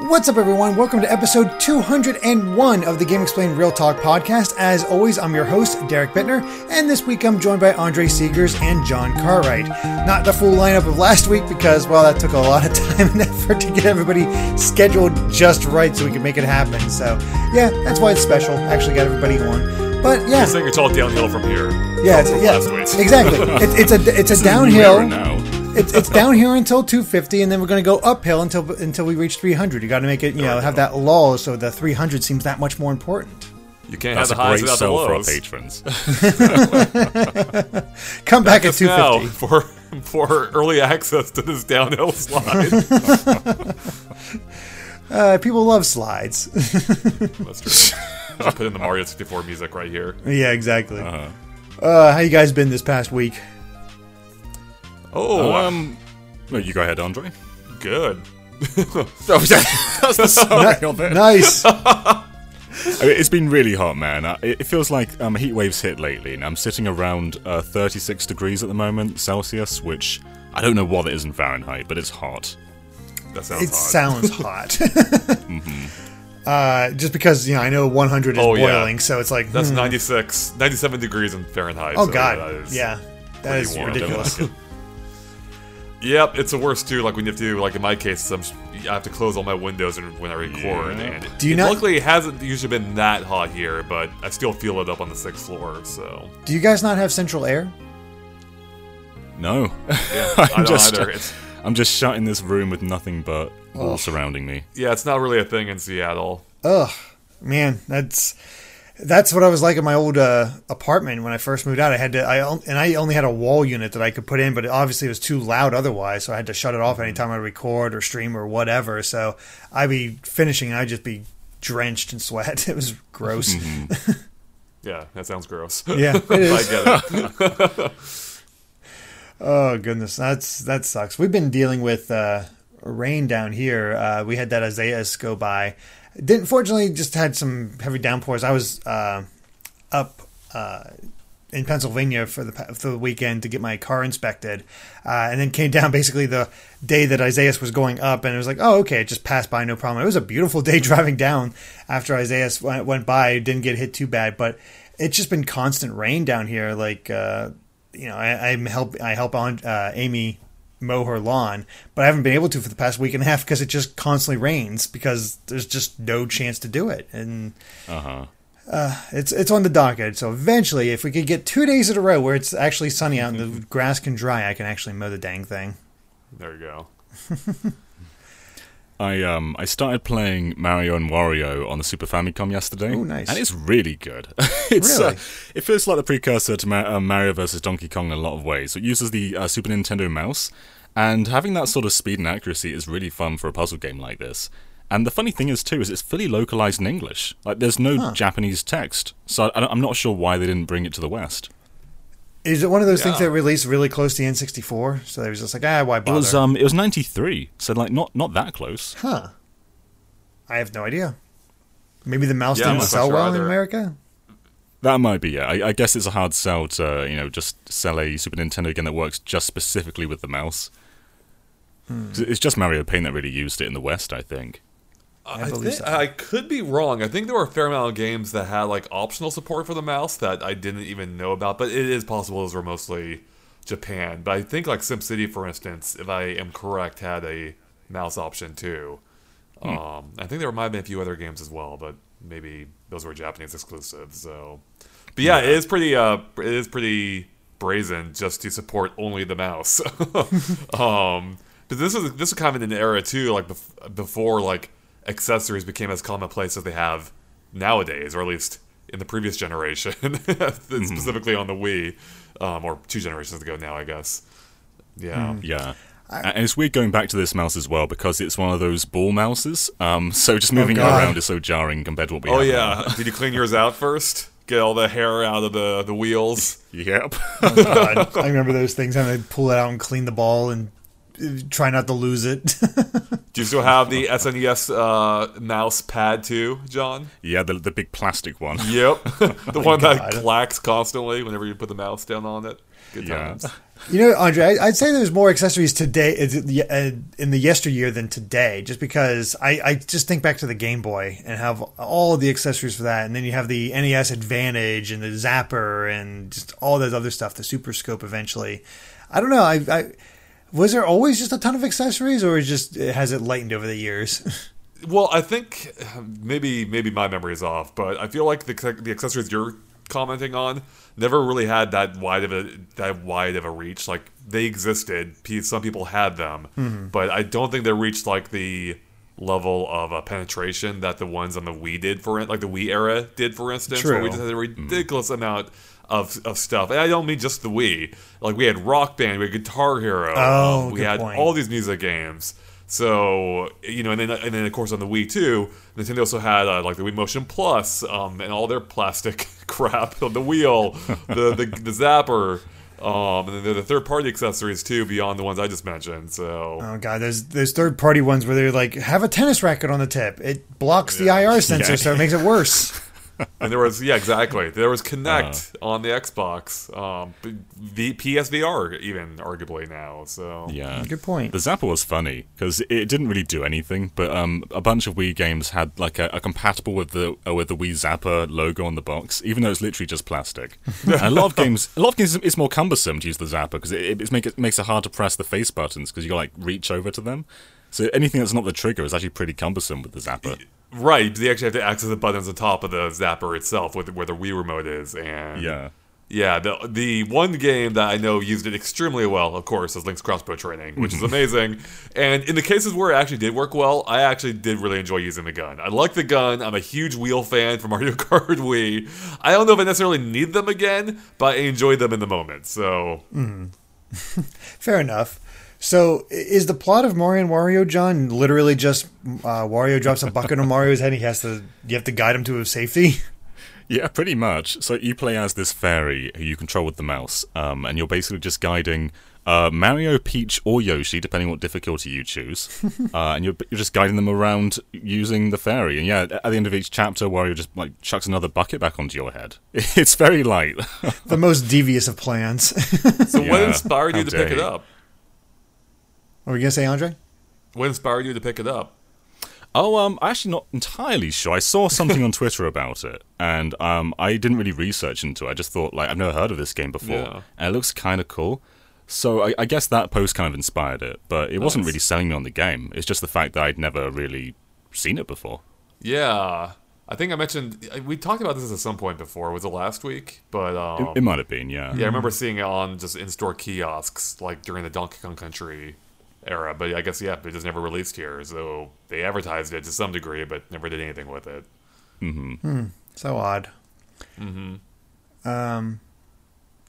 What's up, everyone? Welcome to episode 201 of the Game Explained Real Talk podcast. As always, I'm your host, Derek Bittner, and this week I'm joined by Andre Segers and John Cartwright. Not the full lineup of last week because, well, that took a lot of time and effort to get everybody scheduled just right so we could make it happen. So, yeah, that's why it's special. Actually, got everybody on. But yeah, I think it's all downhill from here. yeah, it's, yeah, exactly. It, it's a it's a This is the new downhill. now. It's, it's down here until 250, and then we're going to go uphill until until we reach 300. You got to make it, you know, have that lull, so the 300 seems that much more important. You can't That's a have the highs great without the sell for our lows. patrons. Come back, Just at 250. for for early access to this downhill slide. Uh, people love slides. That's true. I'll put in the Mario 64 music right here. yeah, exactly. Uh, how you guys been this past week? Oh, um, no, you go ahead, Andre. good. That's the summary of it. Nice. I mean, it's been really hot, man. Uh, It it feels like um, heat waves hit lately, and I'm sitting around uh, 36 degrees at the moment Celsius, which I don't know what it is in Fahrenheit, but it's hot. That sounds hot. it hot. sounds hot. uh, just because you know, I know 100 is Oh, yeah. boiling, so it's like That's hmm. 96, 97 degrees in Fahrenheit. Oh so god, that is yeah, that pretty is warm. ridiculous. Don't like Yep, it's the worst too. Like when you have to, do like in my case, I'm, I have to close all my windows and- when I record. Yeah. And Do you it, not- Luckily, it hasn't usually been that hot here, but I still feel it up on the sixth floor. So Do you guys not have central air? No. yeah, I'm I don't just, either. It's, I'm just shut in this room with nothing but walls surrounding me. yeah, it's not really a thing in Seattle. Ugh, man, that's that's what I was like in my old uh, apartment when I first moved out. I had to, I and I only had a wall unit that I could put in, but it obviously it was too loud otherwise, so I had to shut it off anytime I record or stream or whatever. So I'd be finishing, and I'd just be drenched in sweat. It was gross. Yeah, that sounds gross. Yeah, it I get it. Oh goodness, that's that sucks. We've been dealing with uh, rain down here. Uh, we had that Isaias go by. Didn't fortunately just had some heavy downpours. I was uh, up uh, in Pennsylvania for the for the weekend to get my car inspected, uh, and then came down basically the day that Isaias was going up, and it was like, oh okay, it just passed by, no problem. It was a beautiful day driving down after Isaias went, went by. Didn't get hit too bad, but it's just been constant rain down here. Like uh, you know, I, I help I help on uh, Amy mow her lawn, but I haven't been able to for the past week and a half because it just constantly rains because there's just no chance to do it, and Uh huh. it's it's on the docket. So eventually, if we could get two days in a row where it's actually sunny out and the grass can dry, I can actually mow the dang thing. There you go. I um I started playing Mario and Wario on the Super Famicom yesterday. Oh, nice. And it's really good. it's Really? uh, it feels like the precursor to uh, Mario versus Donkey Kong in a lot of ways. So It uses the uh, Super Nintendo mouse, and having that sort of speed and accuracy is really fun for a puzzle game like this. And the funny thing is too is it's fully localized in English. Like there's no Japanese text, so I, I'm not sure why they didn't bring it to the West. Is it one of those things that released really close to the N64? So they was just like, ah, why It bother? was um it was 93, so like not not that close. huh? I have no idea. Maybe the mouse Yeah, didn't sell well in. America. That might be, yeah. I, I guess it's a hard sell to, you know, just sell a Super Nintendo game that works just specifically with the mouse. 'Cause It's just Mario Paint that really used it in the West, I think. I, believe think, so. I could be wrong. I think there were a fair amount of games that had like optional support for the mouse that I didn't even know about. But it is possible those were mostly Japan. But I think like SimCity, for instance, if I am correct, had a mouse option too. Um, I think there might have been a few other games as well, but maybe those were Japanese exclusives. So, but yeah, it is pretty. Uh, it is pretty brazen just to support only the mouse. um, but this is this is kind of in an era too, like bef- before like accessories became as commonplace as they have nowadays, or at least in the previous generation, specifically on the Wii, um, or two generations ago now, I guess. Yeah. Yeah. and it's weird going back to this mouse as well because it's one of those ball mouses. Um, so just moving it around is so jarring compared to what we Oh have yeah. Did you clean yours out first? Get all the hair out of the the wheels. now. Yep. God, I remember those things having to pull it out and clean the ball and try not to lose it. Do you still have the SNES uh, mouse pad too, John? yeah, the, the big plastic one. Yep. the one that clacks constantly whenever you put the mouse down on it. Good Yeah. times. You know, Andre, I- I'd say there's more accessories today uh, in the yesteryear than today, just because I, I just think back to the Game Boy and have all of the accessories for that, and then you have the NES Advantage and the Zapper and just all that other stuff, the Super Scope eventually. I don't know. I, I was there always just a ton of accessories, or just has it lightened over the years? Well, I think maybe maybe my memory is off, but I feel like the the accessories you're commenting on never really had that wide of a that wide of a reach. Like they existed, some people had them, mm-hmm. but I don't think they reached like the level of uh, penetration that the ones on the Wii did for it, like the Wii era did, for instance. True. Where we just had a ridiculous mm-hmm. amount of, of stuff. And I don't mean just the Wii. Like we had Rock Band, we had Guitar Hero, oh, um, we had point. all these music games. So you know, and then and then of course on the Wii too, Nintendo also had uh, like the Wii Motion Plus, um, and all their plastic crap on the wheel, the, the the zapper. Um, and then the third party accessories too, beyond the ones I just mentioned. So, oh god, there's there's third party ones where they're like have a tennis racket on the tip. It blocks yeah. the IR sensor, yeah. so it makes it worse. And there was yeah exactly there was Kinect uh, on the Xbox, um, the PSVR even arguably now. So yeah, good point. The Zapper was funny because it didn't really do anything, but um, a bunch of Wii games had like a, a compatible with the uh, with the Wii Zapper logo on the box, even though it's literally just plastic. and a lot of games, a lot of games, it's more cumbersome to use the Zapper because it, it, make it makes it hard to press the face buttons because you got like reach over to them. So anything that's not the trigger is actually pretty cumbersome with the Zapper. Right, they actually have to access the buttons on top of the zapper itself, with where the Wii remote is, and yeah, yeah. The the one game that I know used it extremely well, of course, is Link's crossbow training, which is amazing. And in the cases where it actually did work well, I actually did really enjoy using the gun. I like the gun. I'm a huge wheel fan from Mario Kart Wii. I don't know if I necessarily need them again, but I enjoyed them in the moment. So, mm. fair enough. So is the plot of Mario and Wario, John, literally just uh, Wario drops a bucket on Mario's head and he has to you have to guide him to his safety? Yeah, pretty much. So you play as this fairy who you control with the mouse, um, and you're basically just guiding uh, Mario, Peach, or Yoshi, depending what difficulty you choose, uh, and you're, you're just guiding them around using the fairy. And yeah, at the end of each chapter, Wario just like chucks another bucket back onto your head. It's very light. the most devious of plans. so, yeah, what inspired you to pick it up? What were you gonna say, Andre? What inspired you to pick it up? Oh, um, I'm actually not entirely sure. I saw something on Twitter about it, and um, I didn't really research into it. I just thought, like, I've never heard of this game before, yeah. and it looks kind of cool. So I, I, guess that post kind of inspired it, but it nice. wasn't really selling me on the game. It's just the fact that I'd never really seen it before. Yeah, I think I mentioned we talked about this at some point before. Was it last week? But um, it, it might have been, yeah. Yeah, I remember seeing it on just in-store kiosks, like during the Donkey Kong Country era. But I guess yeah, it just never released here. So they advertised it to some degree, but never did anything with it. Mm-hmm. Hmm. So odd. Mm-hmm. Um,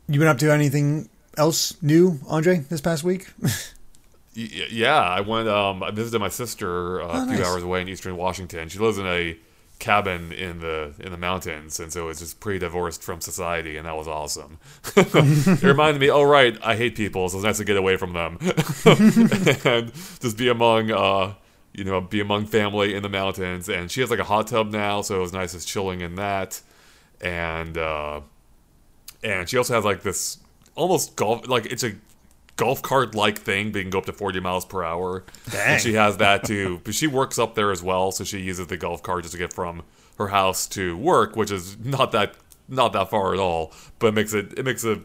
you been up to anything else new, Andre, this past week? yeah, I went. Um, I visited my sister uh, oh, a few nice. hours away in Eastern Washington. She lives in a cabin in the in the mountains, and so it was just pretty divorced from society, and that was awesome. it reminded me, oh right, I hate people, so it's nice to get away from them and just be among, uh, you know, be among family in the mountains. And she has like a hot tub now, so it was nice just chilling in that, and uh, and she also has like this almost golf, like it's a golf cart like thing, but you can go up to 40 miles per hour. Dang. And she has that too. but she works up there as well, so she uses the golf cart just to get from her house to work, which is not that not that far at all, but it makes it it makes it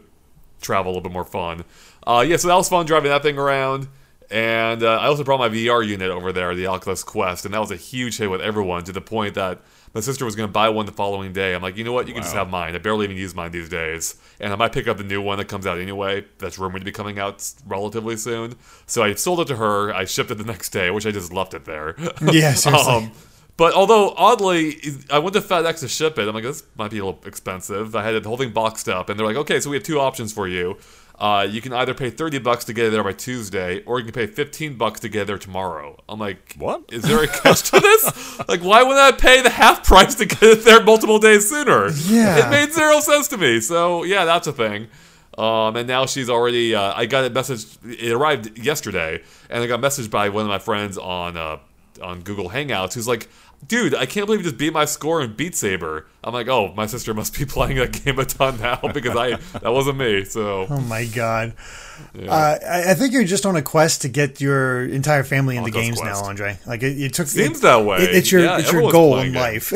travel a little bit more fun. Uh, yeah, so that was fun driving that thing around. And uh, I also brought my VR unit over there, the Oculus Quest, and that was a huge hit with everyone to the point that my sister was going to buy one the following day. I'm like, you know what? You can wow. just have mine. I barely even use mine these days. And I might pick up the new one that comes out anyway. That's rumored to be coming out relatively soon. So I sold it to her. I shipped it the next day, which I just left it there. Yeah, seriously. um, but although oddly, I went to FedEx to ship it. I'm like, this might be a little expensive. I had the whole thing boxed up, and they're like, okay, so we have two options for you. Uh, you can either pay 30 bucks to get it there by Tuesday, or you can pay 15 bucks to get it there tomorrow. I'm like, what? Is there a catch to this? like, why would I pay the half price to get it there multiple days sooner? Yeah. It made zero sense to me. So, yeah, that's a thing. Um, and now she's already, uh, I got a message, it arrived yesterday, and I got messaged by one of my friends on uh, on Google Hangouts who's like, "Dude, I can't believe you just beat my score in Beat Saber." I'm like, "Oh, my sister must be playing that game a ton now because I that wasn't me." So Oh my god. Uh, I, I think you're just on a quest to get your entire family into games Quest. now, Andre. Like it, it took Seems it- that way. it- it's your Yeah, it's your goal in life.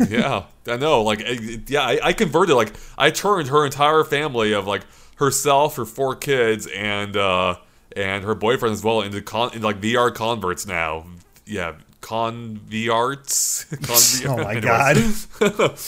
yeah, I know. Like, I- yeah, I, I converted. Like, I turned her entire family of like herself, her four kids, and uh and her boyfriend as well into con into like VR converts now. Yeah, con VRs. con Oh my god.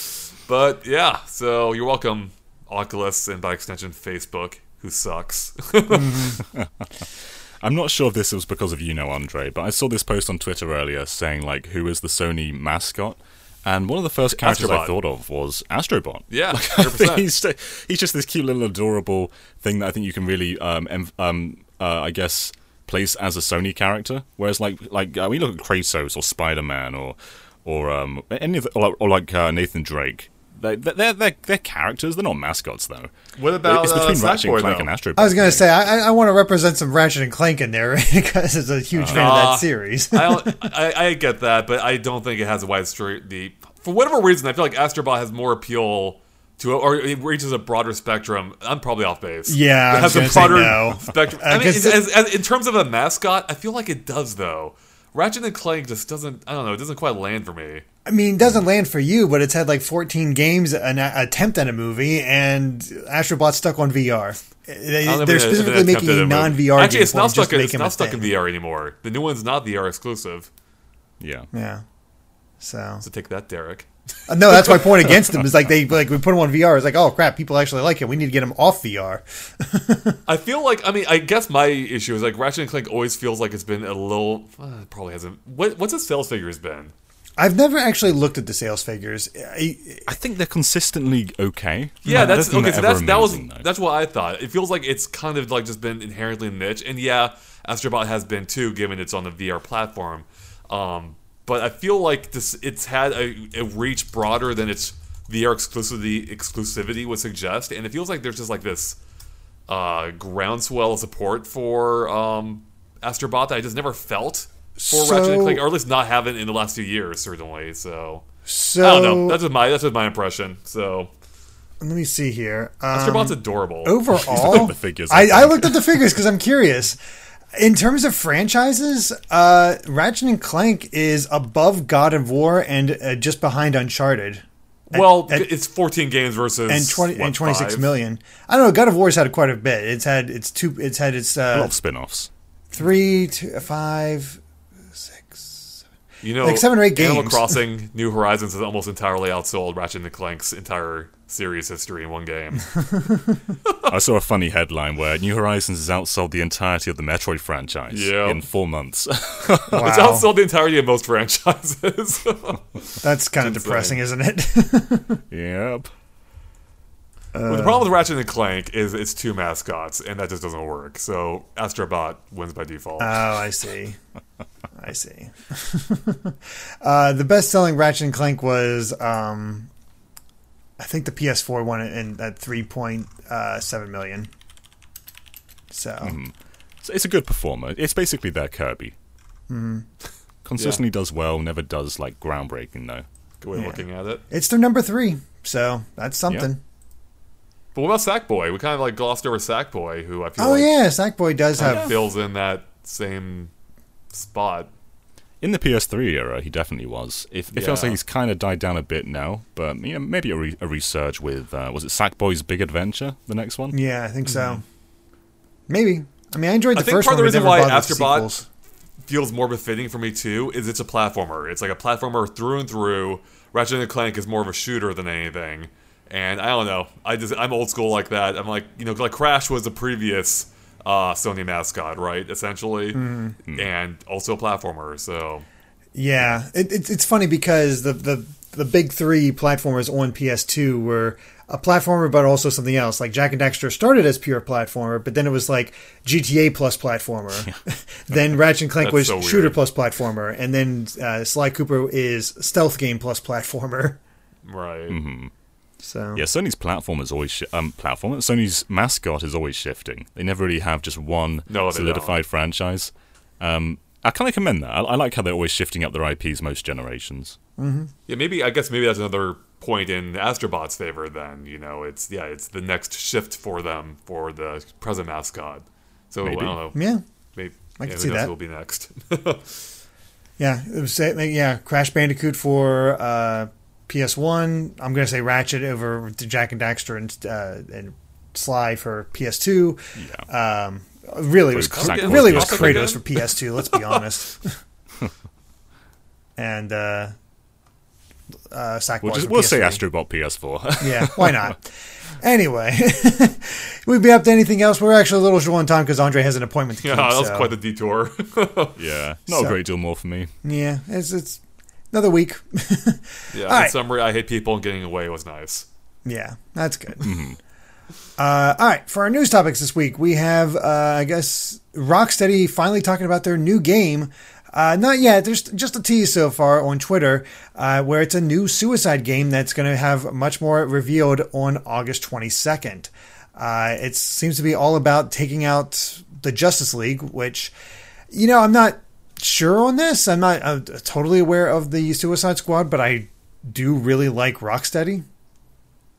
But yeah, so you're welcome, Oculus, and by extension, Facebook, who sucks. I'm not sure if this was because of you know, Andre, but I saw this post on Twitter earlier saying like who is the Sony mascot, and one of the first characters I thought of was Astrobot. Yeah, Like, 100%. he's he's just this cute little adorable thing that I think you can really um um uh, I guess place as a Sony character. Whereas like like uh, we look at Kratos or Spider Man or or um any of the, or, or like uh, Nathan Drake. They, they're, they're, they're characters. They're not mascots, though. What about, it's uh, between Ratchet Sackboy, and Clank though? and Astro. I was gonna say I, I- I want to represent some Ratchet and Clank in there because it's a huge fan of that series. I, don't, I I get that, but I don't think it has a wide street. The for whatever reason, I feel like Astrobot has more appeal to, or it reaches a broader spectrum. I'm probably off base. Yeah, it I has a broader no. spectrum. I I mean, guess as, as, in terms of a mascot, I feel like it does though. Ratchet and Clank just doesn't. I don't know. It doesn't quite land for me. I mean, it doesn't land for you, but it's had like 14 games, an attempt at a movie, and Astrobot's stuck on VR. They, uh, I don't know they're if it- if it specifically making a non-VR Actually, it's not stuck. In, it's not stuck in. VR anymore. The new one's not VR exclusive. Yeah. Yeah. So So take that, Derek. No, that's my point against them. Is like they like we put them on VR. It's like oh crap, people actually like it. We need to get them off VR. I feel like I mean I guess my issue is like Ratchet and Clank always feels like it's been a little uh, probably hasn't what what's its sales figures been I've never actually looked at the sales figures. I, I think they're consistently okay. yeah I don't that's think okay so that's that was though. that's what I thought it feels like it's kind of like just been inherently niche and yeah Astrobot has been too given it's on the VR platform um but I feel like this it's had a, a reach broader than its VR exclusivity exclusivity would suggest and it feels like there's just like this uh, groundswell of support for um, Astrobot that I just never felt for Ratchet and Clank, or at least not having in the last few years, certainly. So so I don't know. That's just my that's just my impression. So let me see here. Um, Astrobot's adorable. overall, the figures, I, I I looked at the figures because I'm curious. In terms of franchises, uh, Ratchet and Clank is above God of War and uh, just behind Uncharted. well, at- it's 14 games versus and twenty what, and twenty six five? million. I don't know. God of War's had quite a bit. It's had it's two. It's had its a lot uh, of spin-offs. three, two, five, six. You know, like seven or eight Animal games. Crossing New Horizons is almost entirely outsold Ratchet and Clank's entire series history in one game. I saw a funny headline where New Horizons has outsold the entirety of the Metroid franchise Yeah. in four months. Wow, It's outsold the entirety of most franchises. that's kind of depressing, isn't it? yep. Well, the problem with Ratchet and Clank is it's two mascots, and that just doesn't work. So Astrobot wins by default. Oh, I see. I see. uh, the best-selling Ratchet and Clank was, um, I think, the PS4 one in at three point seven million. So So it's a good performer. It's basically their Kirby. Mm-hmm. Consistently does well, never does like groundbreaking though. Good way yeah. looking at it. it's their number three. So that's something. But what about Sackboy? We kind of like glossed over Sackboy, who I feel Oh like yeah, Sackboy does have. fills in that same spot. In the PS3 era, he definitely was. It, it feels like he's kind of died down a bit now, but you know, maybe a, re- a resurge with uh, was it Sackboy's Big Adventure, the next one? Yeah, I think so. Maybe. I mean, I enjoyed the I think first part of one. the reason why bothered Astrobot- Feels more befitting for me too. Is it's a platformer. It's like a platformer through and through. Ratchet and Clank is more of a shooter than anything. And I don't know. I just I'm old school like that. I'm like you know like Crash was the previous uh, Sony mascot, right? Essentially, Mm-hmm. and also a platformer. So Yeah, it, it, it's funny because the, the the big three platformers on PS2 were a platformer, but also something else. Like Jak and Daxter started as pure platformer, but then it was like GTA plus platformer. then Ratchet and Clank was so weird. shooter plus platformer, and then uh, Sly Cooper is stealth game plus platformer. right. So Yeah, Sony's platform is always shi- um platform. Sony's mascot is always shifting. They never really have just one No, they solidified franchise. Um, I kind of commend that. I, I like how they're always shifting up their IPs most generations. Yeah, maybe I guess maybe that's another point in Astrobot's favor. Then you know, it's yeah, it's the next shift for them for the present mascot. So Maybe. I don't know. Yeah, Maybe I can yeah, who see that. will be next. yeah, it was yeah. Crash Bandicoot for uh, PS1. I'm gonna say Ratchet over to Jak and Daxter and uh, and Sly for PS2. Yeah. Um, really, it was really it was Kratos for PS2. Let's be honest. and uh, uh, Sackboy we'll just we'll say PS3. Astrobot PS4. Yeah, why not? anyway, we'd be up to anything else. We're actually a little short on time because Andre has an appointment to yeah, keep. that was so- quite the detour. yeah, not So- a great deal more for me. yeah, it's it's another week. yeah. All right. In summary, I hate people and getting away was nice. yeah, that's good. Uh, all right, for our news topics this week, we have uh, I guess Rocksteady finally talking about their new game. Uh, not yet. There's just a tease so far on Twitter, uh, where it's a new Suicide game that's going to have much more revealed on August 22nd. Uh, it seems to be all about taking out the Justice League, which, you know, I'm not sure on this. I'm not uh, totally aware of the Suicide Squad, but I do really like Rocksteady.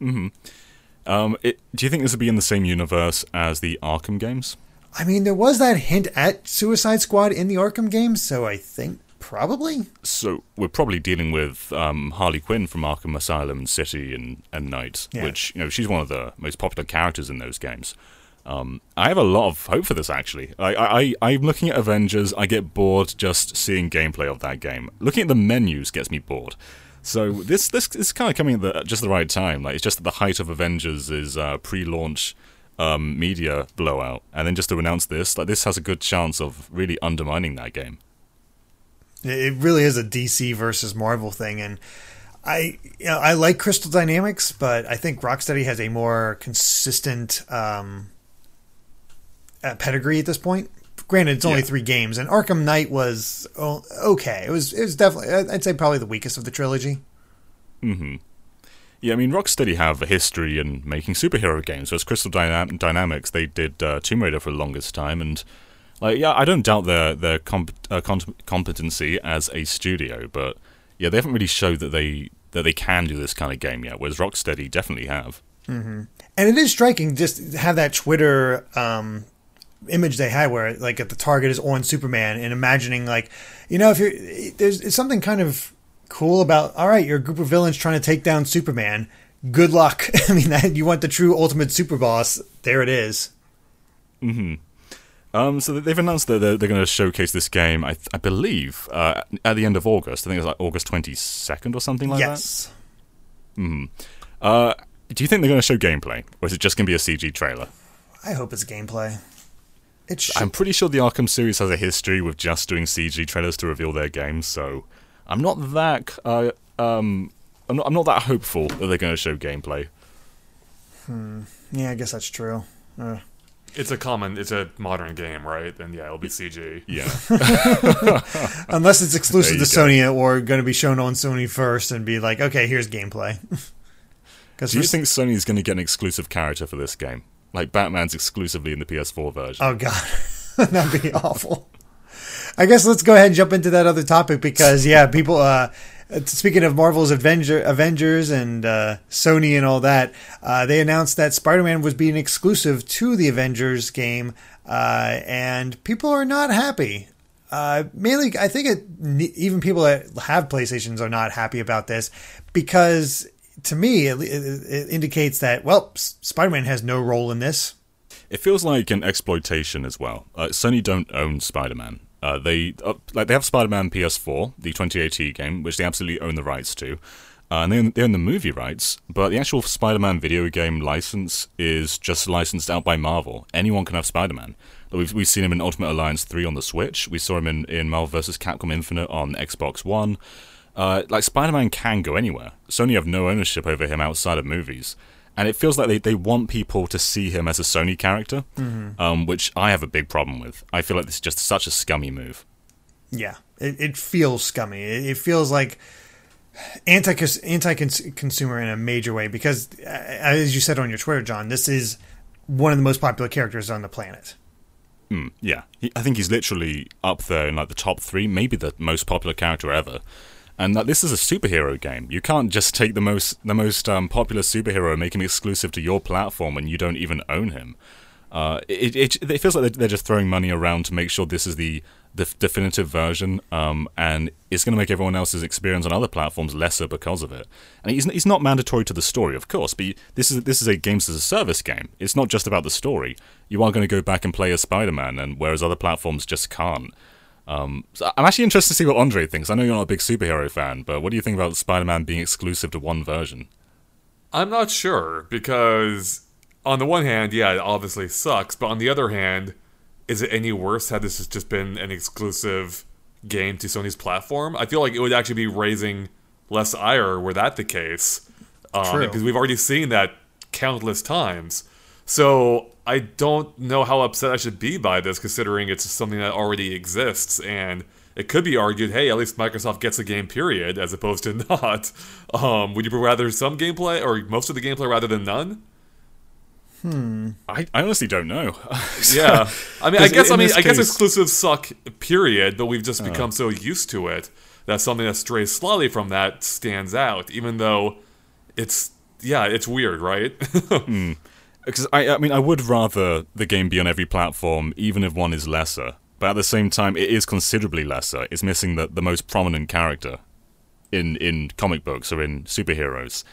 Um, it, do you think this would be in the same universe as the Arkham games? I mean, there was that hint at Suicide Squad in the Arkham games, so I think probably. So we're probably dealing with um, Harley Quinn from Arkham Asylum and City and, and Knight, Yeah. which you know she's one of the most popular characters in those games. Um, I have a lot of hope for this actually. I, I, I'm looking at Avengers. I get bored just seeing gameplay of that game. Looking at the menus gets me bored. So this this is kind of coming at the, just the right time. Like it's just at the height of Avengers is uh, pre-launch um, media blowout, and then just to announce this, like this has a good chance of really undermining that game. It really is a DC versus Marvel thing, and I, you know, I like Crystal Dynamics, but I think Rocksteady has a more consistent um, uh, pedigree at this point. Granted, it's only Yeah. three games, and Arkham Knight was oh, okay. It was it was definitely I'd say probably the weakest of the trilogy. Hmm. Yeah, I mean, Rocksteady have a history in making superhero games. So Whereas Crystal Dynam- Dynamics, they did uh, Tomb Raider for the longest time, and like, yeah, I don't doubt their their comp- uh, com- competency as a studio, but yeah, they haven't really showed that they that they can do this kind of game yet. Whereas Rocksteady definitely have. Hmm. And it is striking just to have that Twitter um, image they had where like if the target is on Superman and imagining like you know if you're there's it's something kind of cool about all right you're a group of villains trying to take down Superman good luck I mean that you want the true ultimate super boss there it is mm-hmm Um, so they've announced that they're, they're going to showcase this game. I, I believe uh, at the end of August. I think it's like August twenty second or something like that. yes that. Uh, do you think they're going to show gameplay, or is it just going to be a CG trailer? I hope it's gameplay should, I'm pretty sure the Arkham series has a history with just doing CG trailers to reveal their games, so I'm not that uh, um, I'm not, I'm not that hopeful that they're going to show gameplay. Hmm. yeah I guess that's true uh, It's a common, it's a modern game, right? Then yeah, it'll be CG. Yeah, unless it's exclusive to go. Sony or going to be shown on Sony first and be like okay here's gameplay do you think Sony's going to get an exclusive character for this game, like Batman's exclusively in the PS4 version? Oh god, that'd be awful. I guess let's go ahead and jump into that other topic because yeah, people. Uh, speaking of Marvel's Avenger, Avengers and uh, Sony and all that, uh, they announced that Spider-Man was being exclusive to the Avengers game, uh, and people are not happy. Uh, mainly, I think it, even people that have PlayStations are not happy about this because, to me, it, it, indicates that well, S- Spider-Man has no role in this. It feels like an exploitation as well. Uh, Sony don't own Spider-Man. Uh, they uh, like they have Spider-Man PS4, the 2018 game, which they absolutely own the rights to, uh, and they own, they own the movie rights. But the actual Spider-Man video game license is just licensed out by Marvel. Anyone can have Spider-Man. We've we've seen him in Ultimate Alliance 3 on the Switch. We saw him in in Marvel vs. Capcom Infinite on Xbox One. Uh, like Spider-Man can go anywhere. Sony have no ownership over him outside of movies and it feels like they, they want people to see him as a Sony character, um, which I have a big problem with. I feel like this is just such a scummy move. Yeah, it, it feels scummy. It, it feels like anti anti consumer in a major way because, uh, as you said on your Twitter, John, this is one of the most popular characters on the planet. Mm, yeah, he, I think he's literally up there in like the top three, maybe the most popular character ever. And that this is a superhero game. You can't just take the most the most um, popular superhero and make him exclusive to your platform and you don't even own him. Uh, it, it, it feels like they're just throwing money around to make sure this is the the definitive version, um, and it's going to make everyone else's experience on other platforms lesser because of it. And he's, he's not mandatory to the story, of course, but this is this is a games as a service game. It's not just about the story. You are going to go back and play as Spider-Man, and whereas other platforms just can't. Um, so I'm actually interested to see what Andre thinks. I know you're not a big superhero fan, but what do you think about Spider-Man being exclusive to one version? I'm not sure because on the one hand, yeah, it obviously sucks, but on the other hand is it any worse had this just been an exclusive game to Sony's platform? I feel like it would actually be raising less ire were that the case. Um, because we've already seen that countless times. So I don't know how upset I should be by this, considering it's something that already exists, and it could be argued, hey, at least Microsoft gets a game, period, as opposed to not. Um, would you rather some gameplay or most of the gameplay rather than none? Hmm. I, I honestly don't know. yeah, I mean, I guess I mean, I guess exclusives suck. Period. But we've just become uh. so used to it that something that strays slightly from that stands out, even though it's yeah, it's weird, right? mm. Because I, I mean, I would rather the game be on every platform, even if one is lesser. But at the same time, it is considerably lesser. It's missing the, the most prominent character in in comic books or in superheroes.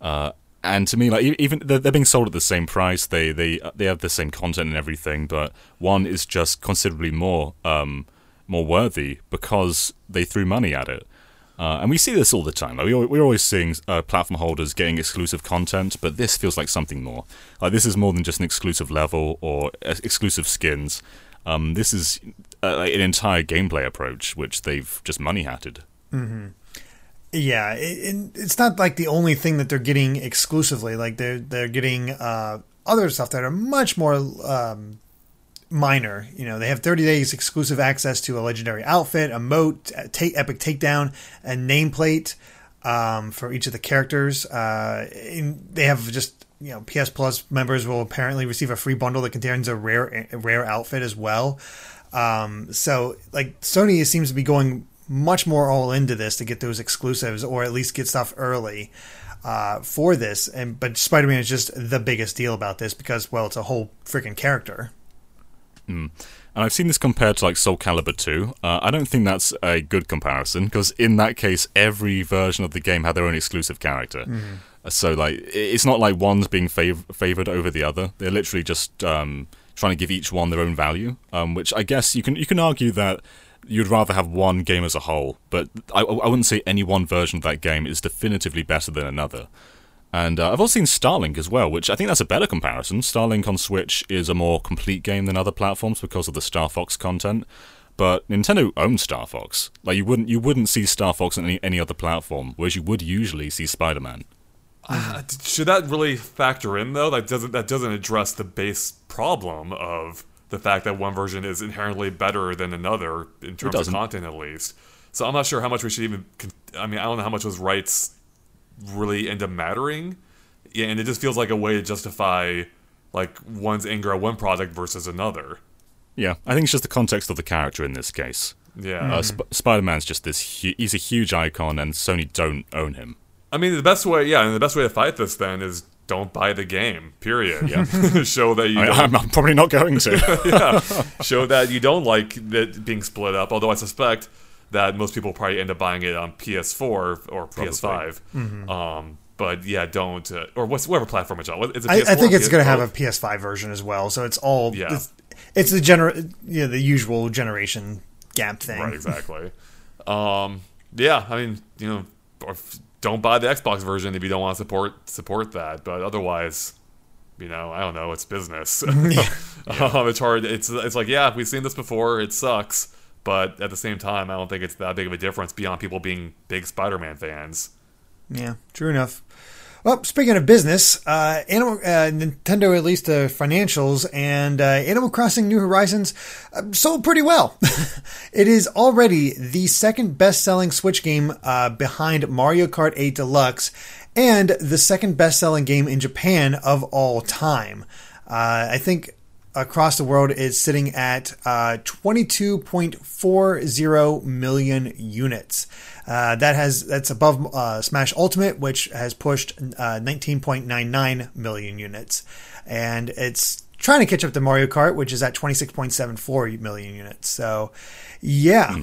Uh, and to me, like even they're, they're, being sold at the same price. They they they have the same content and everything, but one is just considerably more um, more worthy because they threw money at it. Uh, and we see this all the time. Like we, we're always seeing uh, platform holders getting exclusive content, but this feels like something more. Like this is more than just an exclusive level or uh, exclusive skins. Um, this is uh, an entire gameplay approach, which they've just money hatted. Mm-hmm. Yeah, it, it's not like the only thing that they're getting exclusively. Like they're they're getting uh, other stuff that are much more um, minor. You know, they have 30 days exclusive access to a legendary outfit, a moat, take epic takedown, a nameplate um, for each of the characters. Uh, they have just you know PS Plus members will apparently receive a free bundle that contains a rare a rare outfit as well. Um, so like Sony seems to be going much more all into this to get those exclusives or at least get stuff early uh, for this. And but Spider Man is just the biggest deal about this because well, it's a whole freaking character. Mm. And I've seen this compared to like Soul Calibur 2. Uh, I don't think that's a good comparison because in that case, every version of the game had their own exclusive character. Mm. So like, it's not like one's being fav- favored over the other. They're literally just um, trying to give each one their own value. Um, which I guess you can you can argue that you'd rather have one game as a whole, but I, I wouldn't say any one version of that game is definitively better than another. And uh, I've also seen Starlink as well, which I think that's a better comparison. Starlink on Switch is a more complete game than other platforms because of the Star Fox content. But Nintendo owns Star Fox. Like you wouldn't you wouldn't see Star Fox on any, any other platform, whereas you would usually see Spider Man. Uh, should that really factor in though? That doesn't that doesn't address the base problem of the fact that one version is inherently better than another in terms of content, at least. So I'm not sure how much we should even. I mean, I don't know how much those rights really end up mattering. Yeah, and it just feels like a way to justify like one's anger at one product versus another. Yeah, I think it's just the context of the character in this case. Yeah, uh, Sp- Spider Man's just this. Hu- he's a huge icon, and Sony don't own him. I mean, the best way, yeah, and the best way to fight this then is don't buy the game. Period. Yeah. show that you. I, am probably not going to. yeah. Show that you don't like it being split up. Although I suspect that most people probably end up buying it on PS4 or probably. PS5. Mm-hmm. Um, but yeah, don't uh, or what's whatever platform it's on. Is it I, I, think it's going to have a PS5 version as well. So it's all yeah. It's, it's the gener yeah the usual generation gap thing. Right. Exactly. um, yeah. I mean, you know, don't buy the Xbox version if you don't want to support support that. But otherwise, you know, I don't know. It's business. yeah. um, it's hard. It's it's like yeah, we've seen this before. It sucks, but at the same time, I don't think it's that big of a difference beyond people being big Spider-Man fans. Yeah, true enough. Well, speaking of business, uh, Animal, uh, Nintendo released the financials, and uh, Animal Crossing New Horizons uh, sold pretty well. it is already the second best-selling Switch game uh, behind Mario Kart 8 Deluxe, and the second best-selling game in Japan of all time. Uh, I think across the world is sitting at uh, 22.40 million units. Uh, that has that's above uh, Smash Ultimate, which has pushed uh, 19.99 million units, and it's trying to catch up to Mario Kart, which is at 26.74 million units. So, yeah,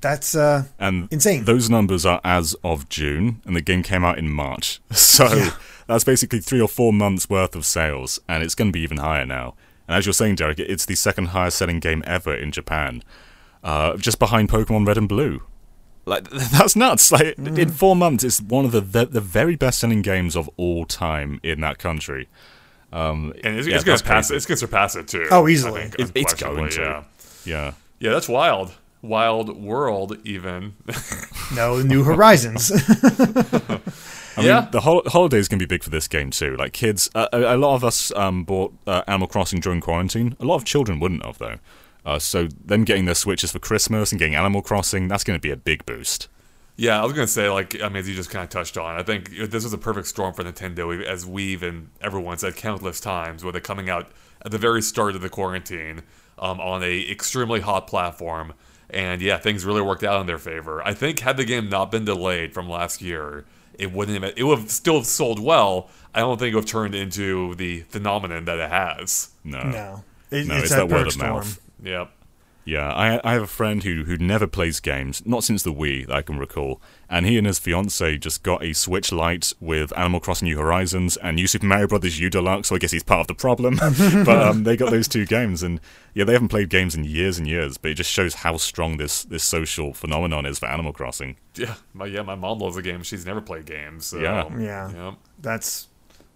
that's uh, And insane. Those numbers are as of June, and the game came out in March. So Yeah. that's basically three or four months worth of sales, and it's going to be even higher now. And as you're saying, Derek, it's the second highest selling game ever in Japan, uh, just behind Pokemon Red and Blue. Like that's nuts! Like in four months, it's one of the the, the very best selling games of all time in that country. Um, And it's, yeah, it's going to pass. crazy. It's going to surpass it too. Oh, easily. Think, It- it's going to. Yeah. Yeah. Yeah, that's wild. Wild world, even. no New Horizons. I Yeah. mean, the hol- holidays can be big for this game too. Like kids, uh, a, a lot of us um, bought uh, Animal Crossing during quarantine. A lot of children wouldn't have though. Uh, so them getting their Switches for Christmas and getting Animal Crossing, that's going to be a big boost. Yeah, I was gonna say like I mean, as you just kind of touched on, I think this was a perfect storm for Nintendo, as we've and everyone said countless times, with it coming out at the very start of the quarantine um, on a extremely hot platform, and yeah, things really worked out in their favor. I think had the game not been delayed from last year, it wouldn't have, it would have still have sold well. I don't think it would have turned into the phenomenon that it has. No, no, It- No, it's, it's that, that word of storm. mouth. Yep. Yeah, I I have a friend who who never plays games, not since the Wii that I can recall, and he and his fiance just got a Switch Lite with Animal Crossing: New Horizons and New Super Mario Brothers U Deluxe. So I guess he's part of the problem. but um, they got those two games, and yeah, they haven't played games in years and years. But it just shows how strong this this social phenomenon is for Animal Crossing. Yeah, my yeah, my mom loves the game. She's never played games. So, Yeah. Yeah. Yep. That's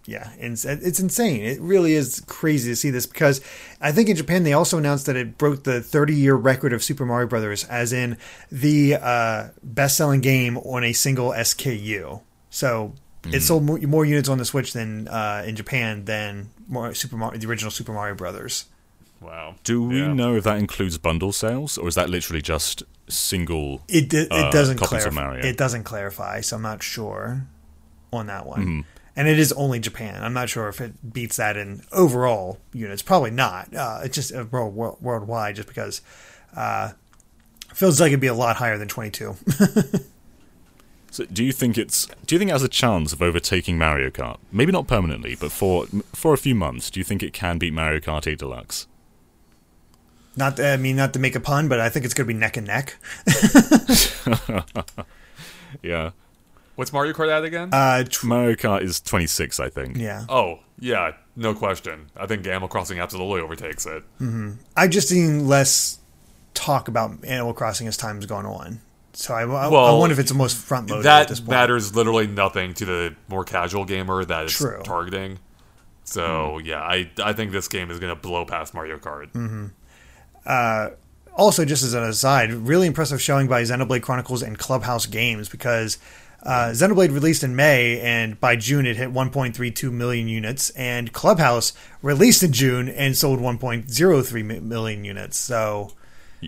yeah, it's, it's insane. It really is crazy to see this because I think in Japan they also announced that it broke the 30 year record of Super Mario Brothers, as in the uh, best selling game on a single SKU. So it sold more, more units on the Switch than uh, in Japan than more Super Mario, the original Super Mario Brothers. Wow. Do we Yeah. know if that includes bundle sales, or is that literally just single? It di- it Uh, doesn't copies clarify. It doesn't clarify, so I'm not sure on that one. Mm-hmm. And it is only Japan. I'm not sure if it beats that in overall units. Probably not. Uh, it's just uh, world, world, worldwide, just because uh, feels like it'd be a lot higher than 22. So do you think it's? Do you think it has a chance of overtaking Mario Kart? Maybe not permanently, but for for a few months. Do you think it can beat Mario Kart 8 Deluxe? not, I mean, not to make a pun, but I think it's going to be neck and neck. Yeah, What's Mario Kart at again? Uh, tr- Mario Kart is 26, I think. yeah, oh, yeah, no question. I think Animal Crossing absolutely overtakes it. Mm-hmm. I've just seen less talk about Animal Crossing as time's gone on. So I, I, I wonder if it's the most front loaded at this that matters literally nothing to the more casual gamer that it's True. targeting. So hmm. yeah, I I think this game is gonna blow past Mario Kart. Mm-hmm. Uh, also, just as an aside, really impressive showing by Xenoblade Chronicles and Clubhouse Games because uh, Xenoblade released in May and by June it hit 1.32 million units, and Clubhouse released in June and sold 1.03 million units. So,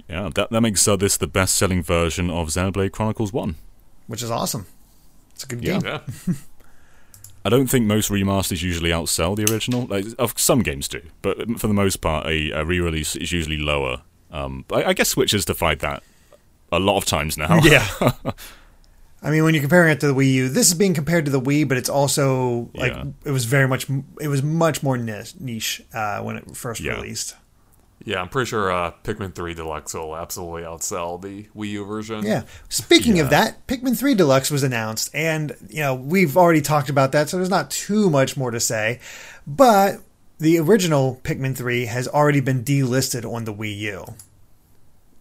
Yeah, that that makes uh, this the best-selling version of Xenoblade Chronicles 1. which is awesome. It's a good Yeah. game. Yeah, I don't think most remasters usually outsell the original. Like, some games do, but for the most part, a, a re-release is usually lower. Um, I, I guess Switch has defied that a lot of times now. Yeah. I mean, when you're comparing it to the Wii U, this is being compared to the Wii, but it's also like Yeah. it was very much it was much more niche, uh, when it first Yeah. released. yeah. I'm pretty sure uh, Pikmin 3 Deluxe will absolutely outsell the Wii U version. Yeah. Speaking of that, Pikmin 3 Deluxe was announced, and you know we've already talked about that, so there's not too much more to say. But the original Pikmin 3 has already been delisted on the Wii U.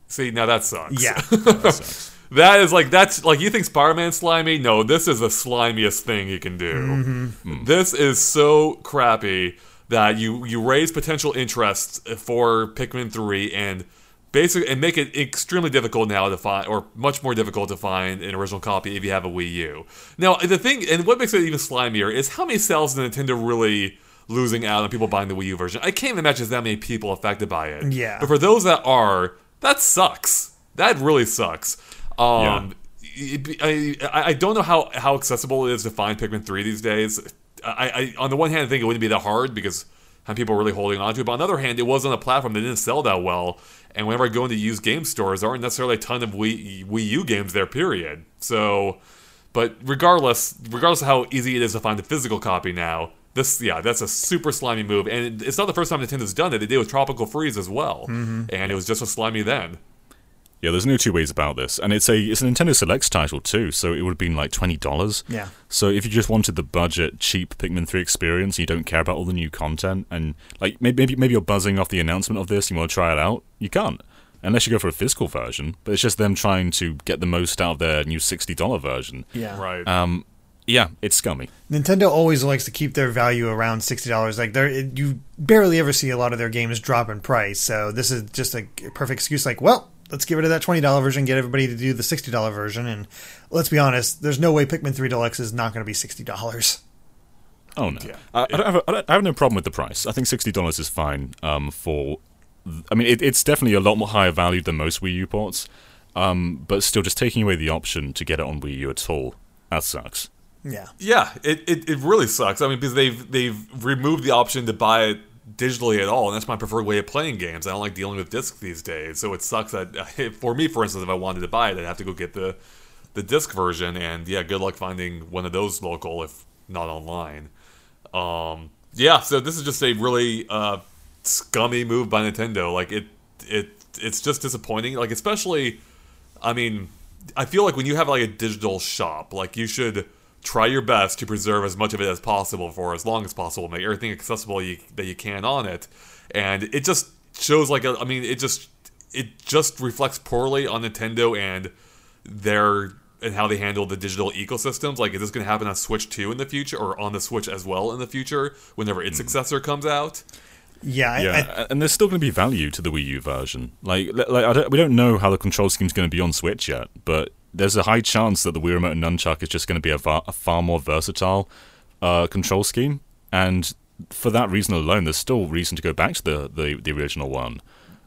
See, now that sucks. Yeah. That is like that's like you think Spider-Man slimy? No, this is the slimiest thing he can do. Mm-hmm. This is so crappy that you you raise potential interest for Pikmin 3 and basically and make it extremely difficult now to find or much more difficult to find an original copy if you have a Wii U. Now, the thing and what makes it even slimier is how many sales is Nintendo really losing out on people buying the Wii U version. I can't even imagine that many people affected by it. Yeah. But for those that are, that sucks. That really sucks. Um, it- I, I don't know how, how accessible it is to find Pikmin 3 these days. I, I on the one hand, I think it wouldn't be that hard because and people were really holding on to it. But on the other hand, it was on a platform that didn't sell that well. And whenever I go into used game stores, there aren't necessarily a ton of Wii, Wii U games there, period. So, but regardless, regardless of how easy it is to find a physical copy now, this, yeah, that's a super slimy move. And it's not the first time Nintendo's done it. They did it with Tropical Freeze as well. And it was just as slimy then. Yeah, there's no two ways about this, and it's a it's a Nintendo Selects title too, so it would have been like twenty dollars. Yeah. So if you just wanted the budget, cheap Pikmin three experience, and you don't care about all the new content, and like maybe maybe, maybe you're buzzing off the announcement of this, and you want to try it out, you can't, unless you go for a physical version. But it's just them trying to get the most out of their new sixty dollar version. Yeah. Right. Um, yeah, it's scummy. Nintendo always likes to keep their value around sixty dollars. Like there, you barely ever see a lot of their games drop in price. So this is just a perfect excuse. Like, well, let's get rid of that twenty dollar version, get everybody to do the sixty dollar version, and let's be honest, there's no way Pikmin Three Deluxe is not going to be sixty dollars. Oh no, Yeah. I, I, don't have a, I, don't, I have no problem with the price. I think sixty dollars is fine. Um, for, I mean, it, it's definitely a lot more higher valued than most Wii U ports. Um, but still, just taking away the option to get it on Wii U at all, that sucks. Yeah, Yeah, it, it, it really sucks. I mean, because they've they've removed the option to buy it digitally at all, and that's my preferred way of playing games. I don't like dealing with discs these days, so it sucks that for me, for instance, if I wanted to buy it, I'd have to go get the the disc version, and yeah, good luck finding one of those local if not online. Um, yeah, so this is just a really uh, scummy move by Nintendo. Like it it it's just disappointing. Like especially, I mean, I feel like when you have like a digital shop, like you should try your best to preserve as much of it as possible for as long as possible, make everything accessible you, that you can on it, and it just shows like a, I mean, it just it just reflects poorly on Nintendo and their and how they handle the digital ecosystems. Like, is this going to happen on Switch 2 in the future, or on the Switch as well in the future, whenever its hmm. successor comes out? yeah, I, Yeah, I, and there's still going to be value to the Wii U version. Like, like I don't, we don't know how the control scheme's going to be on Switch yet, but there's a high chance that the Wii Remote and Nunchuk is just going to be a, va- a far more versatile uh, control scheme. And for that reason alone, there's still reason to go back to the, the, the original one.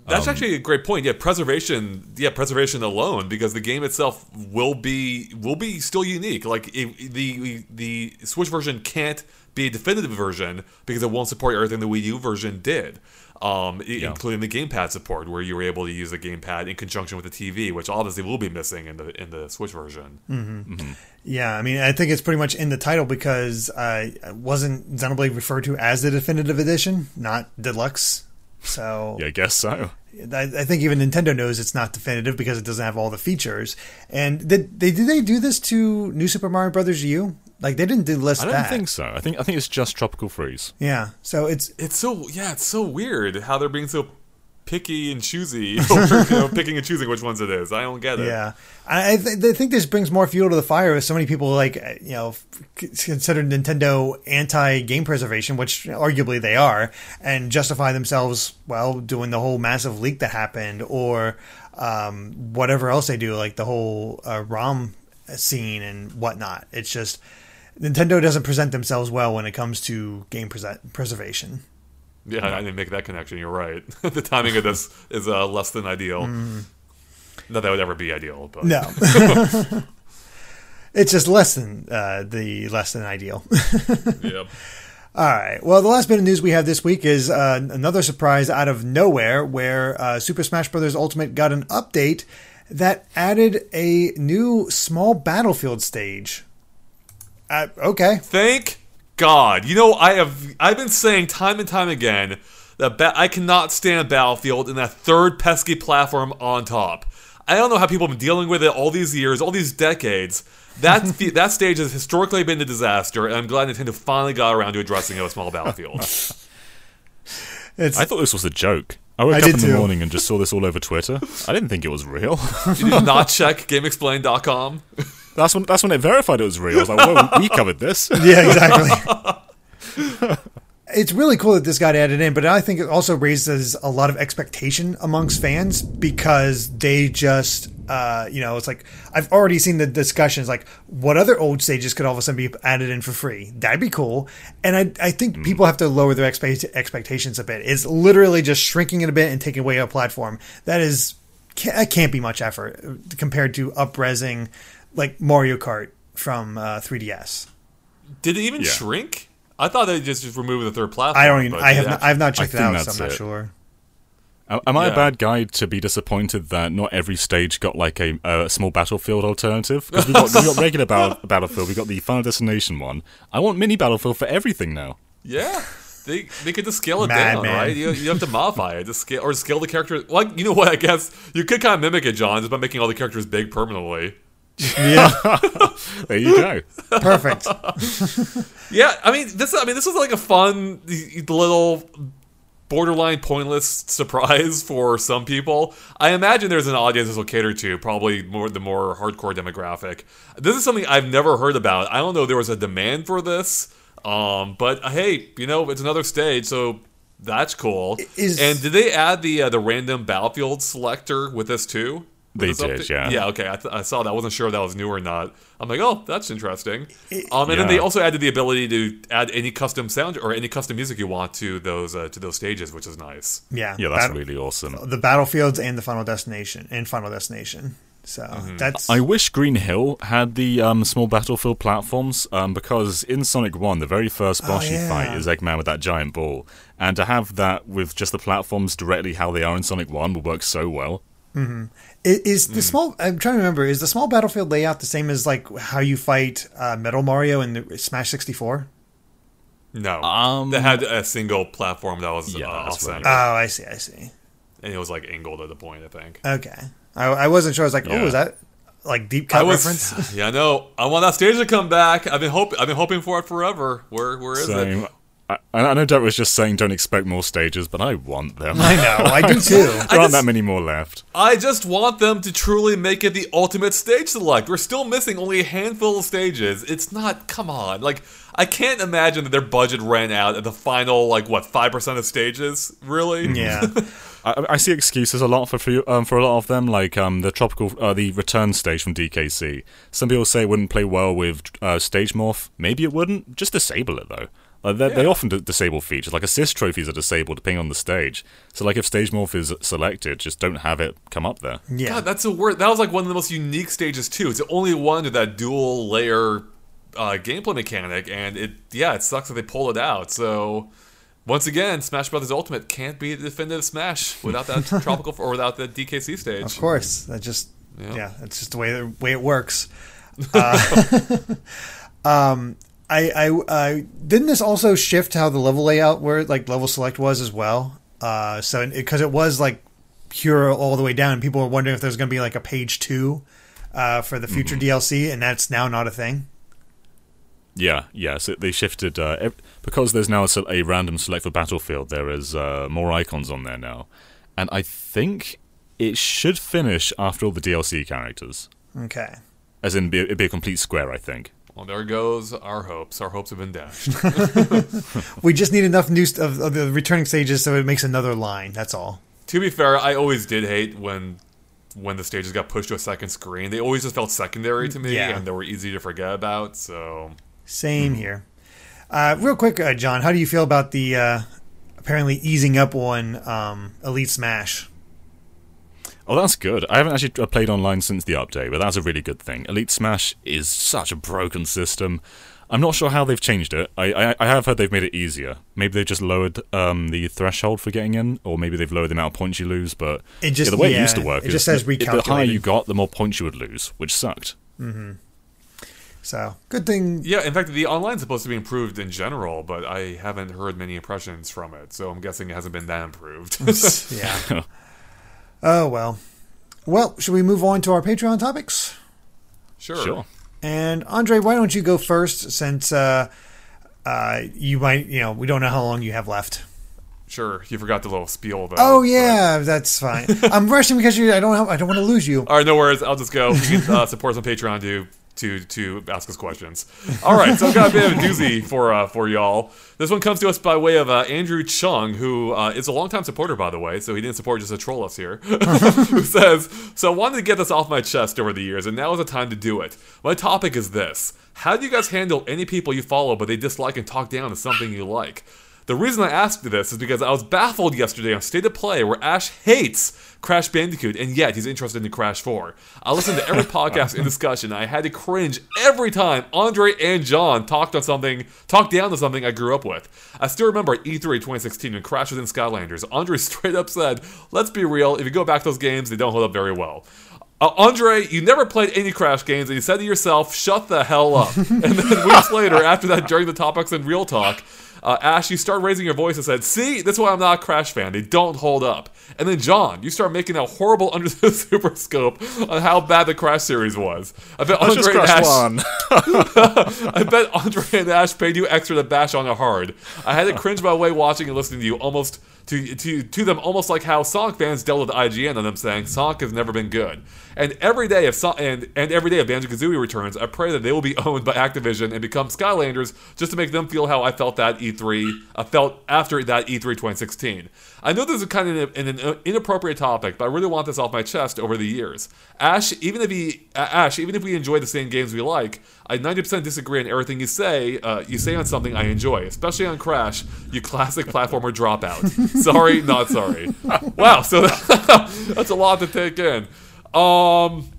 That's actually a great point. Yeah, preservation. Yeah, preservation alone, because the game itself will be will be still unique. Like it, the the Switch version can't be a definitive version because it won't support everything the Wii U version did, um, i- including the gamepad support, where you were able to use the gamepad in conjunction with the TV, which obviously will be missing in the in the Switch version. yeah. I mean, I think it's pretty much in the title because uh, wasn't Xenoblade referred to as the definitive edition, not deluxe. So Yeah, I guess so. I, I think even Nintendo knows it's not definitive because it doesn't have all the features. And did they did they do this to New Super Mario Brothers U? Like they didn't do list I don't that. think so. I think I think it's just Tropical Freeze. Yeah. So it's It's so yeah, it's so weird how they're being so picky and choosy, over, you know, picking and choosing which ones it is. I don't get it. yeah. I, I, th- I think this brings more fuel to the fire with so many people like uh, you know c- consider Nintendo anti game preservation, which arguably they are, and justify themselves well doing the whole massive leak that happened or um, whatever else they do, like the whole uh, ROM scene and whatnot. It's just Nintendo doesn't present themselves well when it comes to game pres- preservation. Yeah, I didn't make that connection. You're right. the timing of this is uh, less than ideal. Not that would ever be ideal, but No. it's just less than uh, the less than ideal. yeah. All right. Well, the last bit of news we have this week is uh, another surprise out of nowhere, where uh, Super Smash Bros. Ultimate got an update that added a new small battlefield stage. Uh, okay. Thank God. You know, I have I've been saying time and time again that ba- I cannot stand Battlefield and that third pesky platform on top. I don't know how people have been dealing with it all these years, all these decades. That that stage has historically been a disaster, and I'm glad Nintendo finally got around to addressing it with small Battlefield. It's I thought this was a joke. I woke I up in the too. morning and just saw this all over Twitter. I didn't think it was real. you did not check GameExplain.com. that's when that's when it verified it was real. I was like, "Whoa, we covered this." yeah, exactly. it's really cool that this got added in, but I think it also raises a lot of expectation amongst fans because they just, uh, you know, it's like I've already seen the discussions like what other old stages could all of a sudden be added in for free. That'd be cool, and I I think people have to lower their expe- expectations a bit. It's literally just shrinking it a bit and taking away a platform that is ca- that can't be much effort compared to upresing like Mario Kart from uh, 3DS. Did it even Yeah. shrink? I thought they just just removed the third platform. I don't. Even, I have. Not, I have not checked it think out, so I'm not it. sure. Am am I Yeah. a bad guy to be disappointed that not every stage got like a, a small battlefield alternative? Because we got, we got regular battle, battlefield, we got the Final Destination one. I want mini battlefield for everything now. Yeah. They, they could just scale it Mad down, man. right? You, you have to modify it, just scale or scale the character. Like you know what? I guess you could kind of mimic it, John, just by making all the characters big permanently. Yeah, There you go. perfect. Yeah, I mean this. I mean this was like a fun little borderline pointless surprise for some people. I imagine there's an audience this will cater to, probably more the more hardcore demographic. This is something I've never heard about. I don't know if there was a demand for this, um, but uh, hey, you know it's another stage, so that's cool. Is- and did they add the uh, the random battlefield selector with this too? With They did, update? yeah. Yeah, okay. I, th- I saw that. I wasn't sure if that was new or not. I'm like, oh, that's interesting. Um, and then they also added the ability to add any custom sound or any custom music you want to those uh, to those stages, which is nice. Yeah, Yeah, that's Battle- really awesome. the battlefields and the Final Destination and Final Destination. So that's I wish Green Hill had the um, small battlefield platforms um, because in Sonic 1, the very first boss you Oh, yeah. fight is Eggman with that giant ball. And to have that with just the platforms directly how they are in Sonic 1 would work so well. I- is the small. I'm trying to remember. Is the small battlefield layout the same as like how you fight uh, Metal Mario in the Smash 64? No, Um, they had a single platform that was Yeah, uh, that's off center, Oh, I see. I see. and it was like angled at the point. I think. Okay, I, I wasn't sure. I was like, Yeah. oh, is that like deep cut I was, reference? yeah, no. I want that stage to come back. I've been hope, I've been hoping for it forever. Where, where is it? Same. I, I know Derek was just saying don't expect more stages, but I want them. I know. I do too. there aren't just- that many more left. I just want them to truly make it the ultimate stage select. We're still missing only a handful of stages. It's not, come on. Like, I can't imagine that their budget ran out at the final, like, what, 5% of stages? Really? Yeah. I, I see excuses a lot for few, um, for a lot of them, like um, the tropical, uh, the return stage from DKC. Some people say it wouldn't play well with uh, stage morph. Maybe it wouldn't. Just disable it though. Uh, they they often d- disable features, like assist trophies are disabled depending on the stage. So, like if stage morph is selected, just don't have it come up there. Yeah. God, that's a word. That was like one of the most unique stages too. It's the only one with that dual layer uh, gameplay mechanic, and it yeah, it sucks that they pulled it out. So once again, Smash Brothers Ultimate can't be the definitive Smash without that tropical or without the DKC stage. Of course, that just Yeah. yeah, that's just the way the way it works. Uh, um, I, I, I didn't this also shift how the level layout where like level select was as well. Uh, so because it was like pure all the way down, and people were wondering if there's going to be like a page two uh, for the future DLC, and that's now not a thing. Yeah, yeah. So they shifted uh, ev- because there's now a, a random select for battlefield. There is uh, more icons on there now, and I think it should finish after all the DLC characters. Okay. As in, be, it'd be a complete square. I think. Well, there goes our hopes. Our hopes have been dashed. We just need enough new st- of, of the returning stages so it makes another line. That's all. to be fair, I always did hate when when the stages got pushed to a second screen. They always just felt secondary to me, Yeah. and they were easy to forget about. So Same here. Uh, real quick, uh, John, how do you feel about the uh, apparently easing up on um, Elite Smash? Oh, that's good. I haven't actually uh, played online since the update, but that's a really good thing. Elite Smash is such a broken system. I'm not sure how they've changed it. I, I, I have heard they've made it easier. Maybe they've just lowered um, the threshold for getting in, or maybe they've lowered the amount of points you lose. But It just- yeah, the way yeah, it used to work it is just says the, the higher you got, the more points you would lose, which sucked. So good thing. yeah, in fact, the online's supposed to be improved in general, but I haven't heard many impressions from it. So I'm guessing it hasn't been that improved. Yeah. oh well. Well, should we move on to our Patreon topics? sure. Sure. And Andre, why don't you go first, since uh, uh, you might, you know, we don't know how long you have left. Sure. You forgot the little spiel though. Oh but- yeah, that's fine. I'm rushing because you. I don't. Have, I don't want to lose you. All right, no worries. I'll just go. You can uh, support us on Patreon to to to ask us questions. All right, so I've got a bit of a doozy for uh, for y'all. This one comes to us by way of uh, Andrew Chung, who uh, is a longtime supporter, by the way. So he didn't support just to troll us here. who says, "So I wanted to get this off my chest over the years, and now is the time to do it. My topic is this: How do you guys handle any people you follow, but they dislike and talk down to something you like?" The reason I asked you this is because I was baffled yesterday on State of Play where Ash hates Crash Bandicoot, and yet he's interested in Crash 4. I listened to every podcast and discussion. I had to cringe every time Andre and John talked on something, talked down to something I grew up with. I still remember at E3 2016 when Crash was in Skylanders. Andre straight up said, "Let's be real. If you go back to those games, they don't hold up very well." Uh, Andre, you never played any Crash games, and you said to yourself, "Shut the hell up." and then weeks later, after that, during the topics and real talk, uh, Ash, you start raising your voice and said, "See, that's why I'm not a Crash fan. They don't hold up." And then John, you start making a horrible under the super scope on how bad the Crash series was. I bet Andre and Crash Ash, 1. I bet Andre and Ash paid you extra to bash on it hard. I had to cringe my way watching and listening to you almost to to to them almost like how Sonic fans dealt with IGN on them saying Sonic has never been good. And every day if so- and and every day if Banjo Kazooie returns, I pray that they will be owned by Activision and become Skylanders just to make them feel how I felt that E3 I felt after that E E3 2016. I know this is kind of an, an inappropriate topic, but I really want this off my chest over the years. Ash, even if he Ash, even if we enjoy the same games we like, I 90% disagree on everything you say. Uh, you say on something I enjoy, especially on Crash, you classic platformer dropout. sorry, not sorry. Wow, so that's a lot to take in. Um,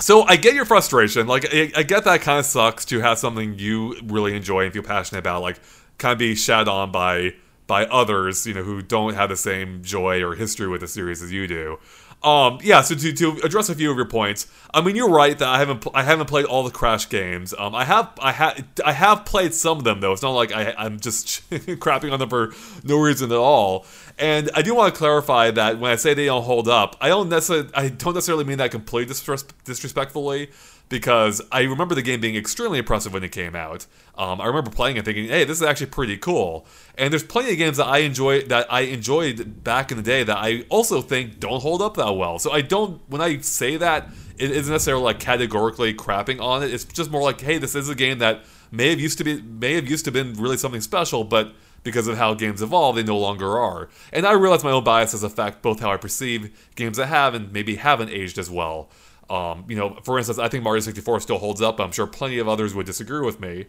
so I get your frustration. Like I, I get that kind of sucks to have something you really enjoy and feel passionate about, like kind of be shat on by by others, you know, who don't have the same joy or history with the series as you do. Um, yeah. So to, to address a few of your points, I mean, you're right that I haven't I haven't played all the Crash games. Um, I have I have I have played some of them though. It's not like I, I'm just crapping on them for no reason at all. And I do want to clarify that when I say they don't hold up, I don't necessarily I don't necessarily mean that completely disres- disrespectfully because I remember the game being extremely impressive when it came out. Um, I remember playing it thinking, "Hey, this is actually pretty cool." And there's plenty of games that I enjoy that I enjoyed back in the day that I also think don't hold up that well. So I don't when I say that, it isn't necessarily like categorically crapping on it. It's just more like, "Hey, this is a game that may have used to be may have used to been really something special, but." Because of how games evolve, they no longer are. And I realize my own biases affect both how I perceive games that have and maybe haven't aged as well. Um, you know, for instance, I think Mario 64 still holds up. I'm sure plenty of others would disagree with me.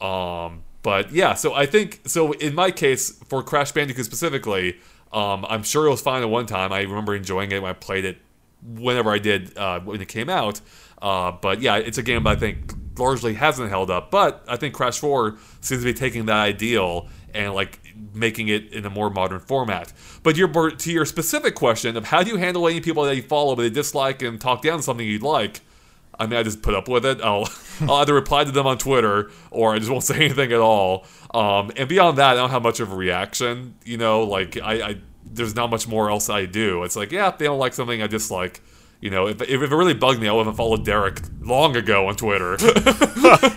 Um, but yeah, so I think so. In my case, for Crash Bandicoot specifically, um, I'm sure it was fine at one time. I remember enjoying it when I played it whenever I did uh, when it came out. Uh, but yeah, it's a game that I think largely hasn't held up. But I think Crash 4 seems to be taking that ideal and like making it in a more modern format. But your to your specific question of how do you handle any people that you follow but they dislike and talk down something you'd like, I mean, I just put up with it. I'll, I'll either reply to them on Twitter or I just won't say anything at all. Um, and beyond that, I don't have much of a reaction. You know, like I, I, there's not much more else I do. It's like, yeah, if they don't like something I dislike, you know, if, if it really bugged me, I would have followed Derek long ago on Twitter.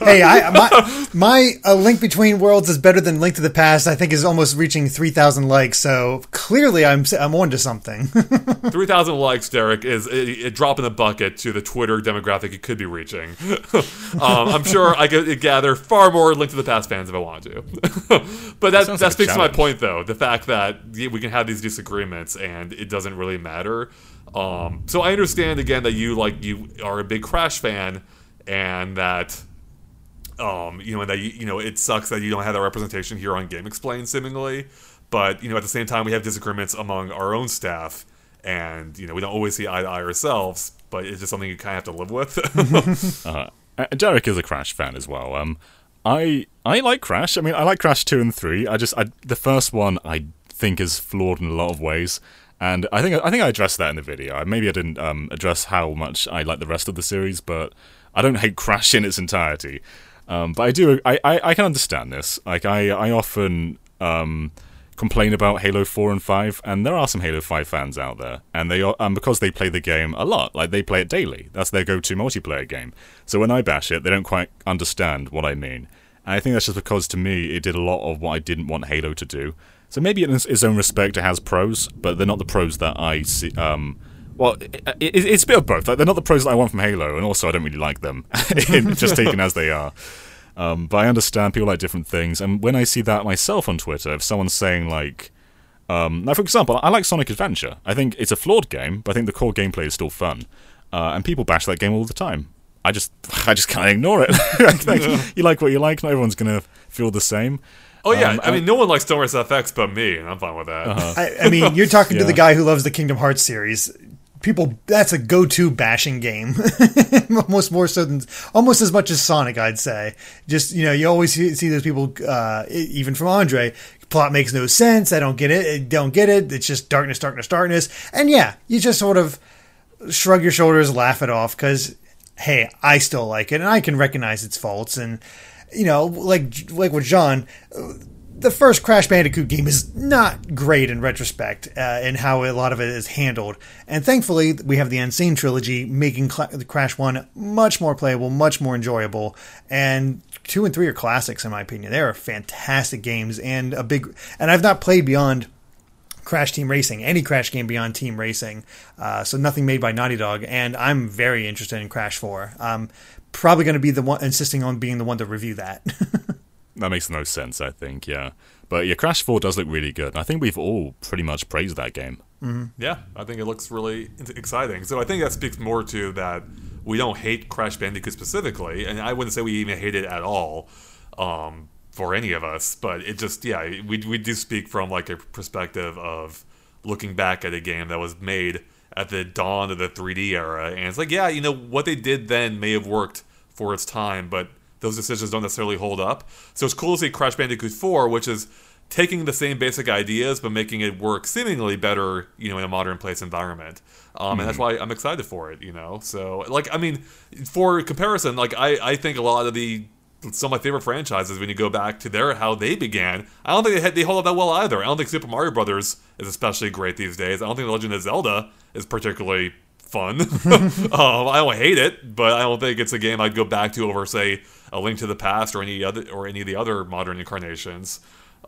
hey, I, my my uh, link between worlds is better than Link to the Past. I think is almost reaching three thousand likes. So clearly, I'm I'm on to something. Three thousand likes, Derek, is a, a, drop in the bucket to the Twitter demographic it could be reaching. um, I'm sure I could gather far more Link to the Past fans if I wanted to. but that that, like speaks to my point, though, the fact that we can have these disagreements and it doesn't really matter. Um, so I understand again that you like you are a big Crash fan and that um, you know, and that you, know it sucks that you don't have that representation here on Game Explain, seemingly. But you know, at the same time, we have disagreements among our own staff, and you know, we don't always see eye to eye ourselves. But it's just something you kind of have to live with. Uh, Derek is a Crash fan as well. Um, I I like Crash. I mean, I like Crash two and three. I just I, the first one I think is flawed in a lot of ways, and I think I think I addressed that in the video. Maybe I didn't um, address how much I like the rest of the series, but I don't hate Crash in its entirety. Um, but I do. I, I, I can understand this. Like I I often um, complain about Halo 4 and 5, and there are some Halo 5 fans out there, and they are, because they play the game a lot, like they play it daily. That's their go-to multiplayer game. So when I bash it, they don't quite understand what I mean. And I think that's just because to me it did a lot of what I didn't want Halo to do. So maybe in its own respect it has pros, but they're not the pros that I see. Um, well, it, it, it's a bit of both. Like, they're not the pros that I want from Halo, and also I don't really like them, just taken as they are. Um, but I understand people like different things, and when I see that myself on Twitter, if someone's saying like, um, now for example, I like Sonic Adventure. I think it's a flawed game, but I think the core gameplay is still fun, uh, and people bash that game all the time. I just, I just can't ignore it. Like, you like what you like. Not everyone's gonna feel the same. Oh yeah, Um, I mean, no one likes Stonewall FX but me, and I'm fine with that. Uh-huh. I, I mean, you're talking to the guy who loves the Kingdom Hearts series. People, that's a go-to bashing game, almost more so than almost as much as Sonic, I'd say. Just you know, you always see, see those people, uh, even from Andre. Plot makes no sense. I don't get it. I don't get it. It's just darkness, darkness, darkness. And yeah, you just sort of shrug your shoulders, laugh it off because hey, I still like it and I can recognize its faults. And you know, like like with John, the first Crash Bandicoot game is not great in retrospect uh, in how a lot of it is handled. And thankfully, we have the N. Sane trilogy making Cla- Crash 1 much more playable, much more enjoyable. And 2 and 3 are classics, in my opinion. They are fantastic games and a big. And I've not played beyond. Crash Team Racing, any Crash game beyond Team Racing, uh, so nothing made by Naughty Dog, and I'm very interested in Crash Four. I'm probably going to be the one insisting on being the one to review that. That makes no sense, I think, yeah. But yeah, Crash 4 does look really good. and I think we've all pretty much praised that game. Yeah, I think it looks really exciting. So I think that speaks more to that we don't hate Crash Bandicoot specifically, and I wouldn't say we even hate it at all um, for any of us. But it just, yeah, we we do speak from like a perspective of looking back at a game that was made at the dawn of the 3D era, and it's like, yeah, you know, what they did then may have worked for its time, but those decisions don't necessarily hold up. So it's cool to see Crash Bandicoot 4, which is taking the same basic ideas but making it work seemingly better, you know, in a modern place environment. Um, And that's why I'm excited for it, you know. So, like, I mean, for comparison, like, I, I think a lot of the some of my favorite franchises when you go back to their how they began. I don't think they, had, they hold up that well either. I don't think Super Mario Brothers is especially great these days. I don't think The Legend of Zelda is particularly fun. um, I don't hate it, but I don't think it's a game I'd go back to over, say, A Link to the Past or any other or any of the other modern incarnations.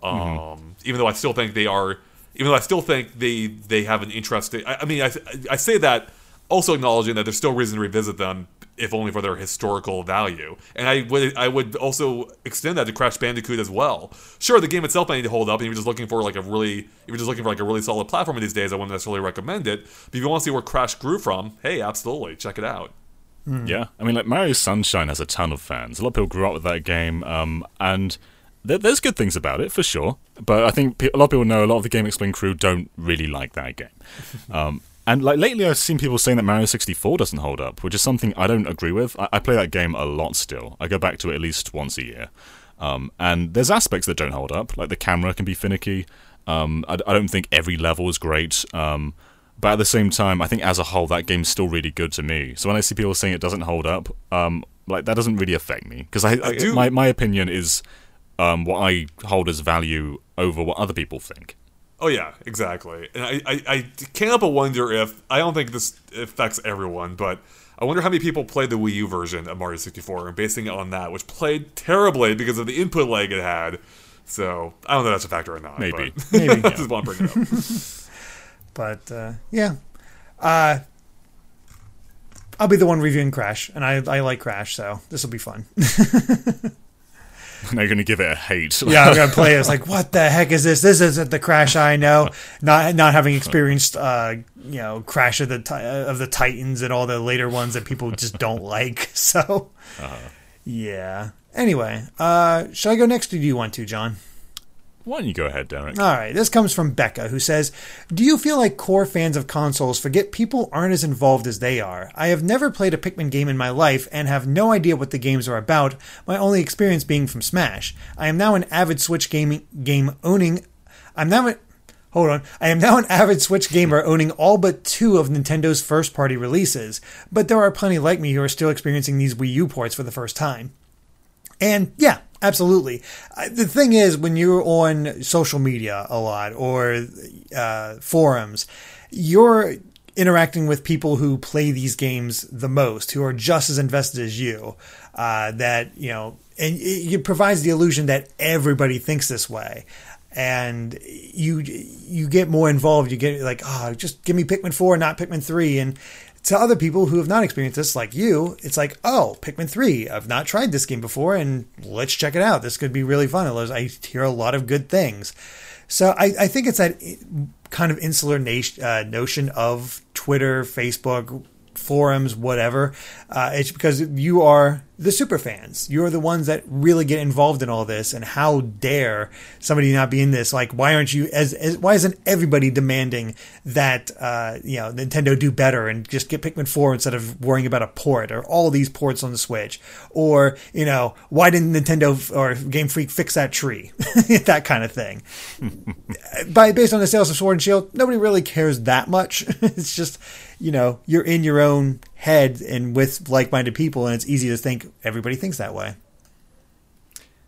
Um, Even though I still think they are, even though I still think they they have an interesting. I, I mean, I, I say that also acknowledging that there's still reason to revisit them, if only for their historical value. And I would I would also extend that to Crash Bandicoot as well. Sure, the game itself might need to hold up, and if you're just looking for like a really, if you're just looking for like a really solid platform in these days, I wouldn't necessarily recommend it. But if you want to see where Crash grew from, hey, absolutely, check it out. Yeah, I mean, like Mario Sunshine has a ton of fans. A lot of people grew up with that game, um, and there, there's good things about it for sure. But I think pe- a lot of people know a lot of the Game Explain crew don't really like that game. um, and like lately, I've seen people saying that Mario 64 doesn't hold up, which is something I don't agree with. I, I play that game a lot still. I go back to it at least once a year. Um, and there's aspects that don't hold up, like the camera can be finicky. Um, I, I don't think every level is great. Um, but at the same time, I think as a whole, that game's still really good to me. So when I see people saying it doesn't hold up, um, like that doesn't really affect me because I, I do- my my opinion is um, what I hold as value over what other people think. Oh yeah, exactly. And I, I, I can't help but wonder if I don't think this affects everyone, but I wonder how many people played the Wii U version of Mario 64 and basing it on that, which played terribly because of the input lag it had. So I don't know if that's a factor or not. Maybe. but Maybe. I just want to bring it up. But uh, yeah, uh, I'll be the one reviewing Crash, and I, I like Crash, so this will be fun. now you're going to give it a hate. yeah, I'm gonna play it. It's like, what the heck is this? This isn't the Crash I know. Not not having experienced, uh, you know, Crash of the of the Titans and all the later ones that people just don't like. So, yeah. Anyway, uh, should I go next, or do you want to, John? Why don't you go ahead, Derek? All right, this comes from Becca, who says, Do you feel like core fans of consoles forget people aren't as involved as they are? I have never played a Pikmin game in my life and have no idea what the games are about, my only experience being from Smash. I am now an avid Switch gaming game owning. I'm now. A, Hold on. I am now an avid Switch gamer owning all but two of Nintendo's first party releases, but there are plenty like me who are still experiencing these Wii U ports for the first time. And yeah, absolutely. The thing is, when you're on social media a lot or uh, forums, you're interacting with people who play these games the most, who are just as invested as you. Uh, that you know, and it, it provides the illusion that everybody thinks this way. And you you get more involved. You get like, oh, just give me Pikmin four, not Pikmin three, and to other people who have not experienced this, like you, it's like, oh, Pikmin 3, I've not tried this game before, and let's check it out. This could be really fun. I hear a lot of good things. So I, I think it's that kind of insular uh, notion of Twitter, Facebook, forums, whatever. Uh, it's because you are the super fans. You're the ones that really get involved in all this. And how dare somebody not be in this? Like, why aren't you as, as why isn't everybody demanding that uh, you know Nintendo do better and just get Pikmin four instead of worrying about a port or all these ports on the Switch? Or you know, why didn't Nintendo or Game Freak fix that tree? that kind of thing. By based on the sales of Sword and Shield, nobody really cares that much. it's just you know you're in your own head and with like-minded people, and it's easy to think everybody thinks that way.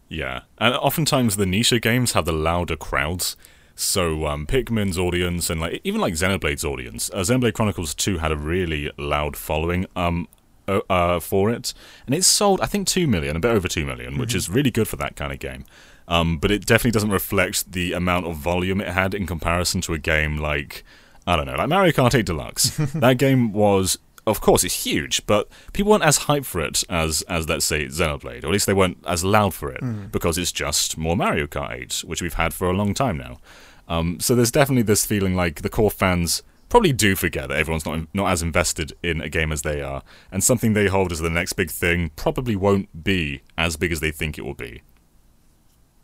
Yeah, and oftentimes the niche games have the louder crowds. So um, Pikmin's audience and like even like Xenoblade's audience, uh, Xenoblade Chronicles Two had a really loud following um, uh, uh, for it, and it sold I think two million, a bit over two million, which is really good for that kind of game. Um, but it definitely doesn't reflect the amount of volume it had in comparison to a game like I don't know, like Mario Kart 8 Deluxe. that game was of course it's huge, but people weren't as hyped for it as as let's say Xenoblade, or at least they weren't as loud for it because it's just more Mario Kart 8, which we've had for a long time now. Um, so there's definitely this feeling like the core fans probably do forget that everyone's not not as invested in a game as they are, and something they hold as the next big thing probably won't be as big as they think it will be.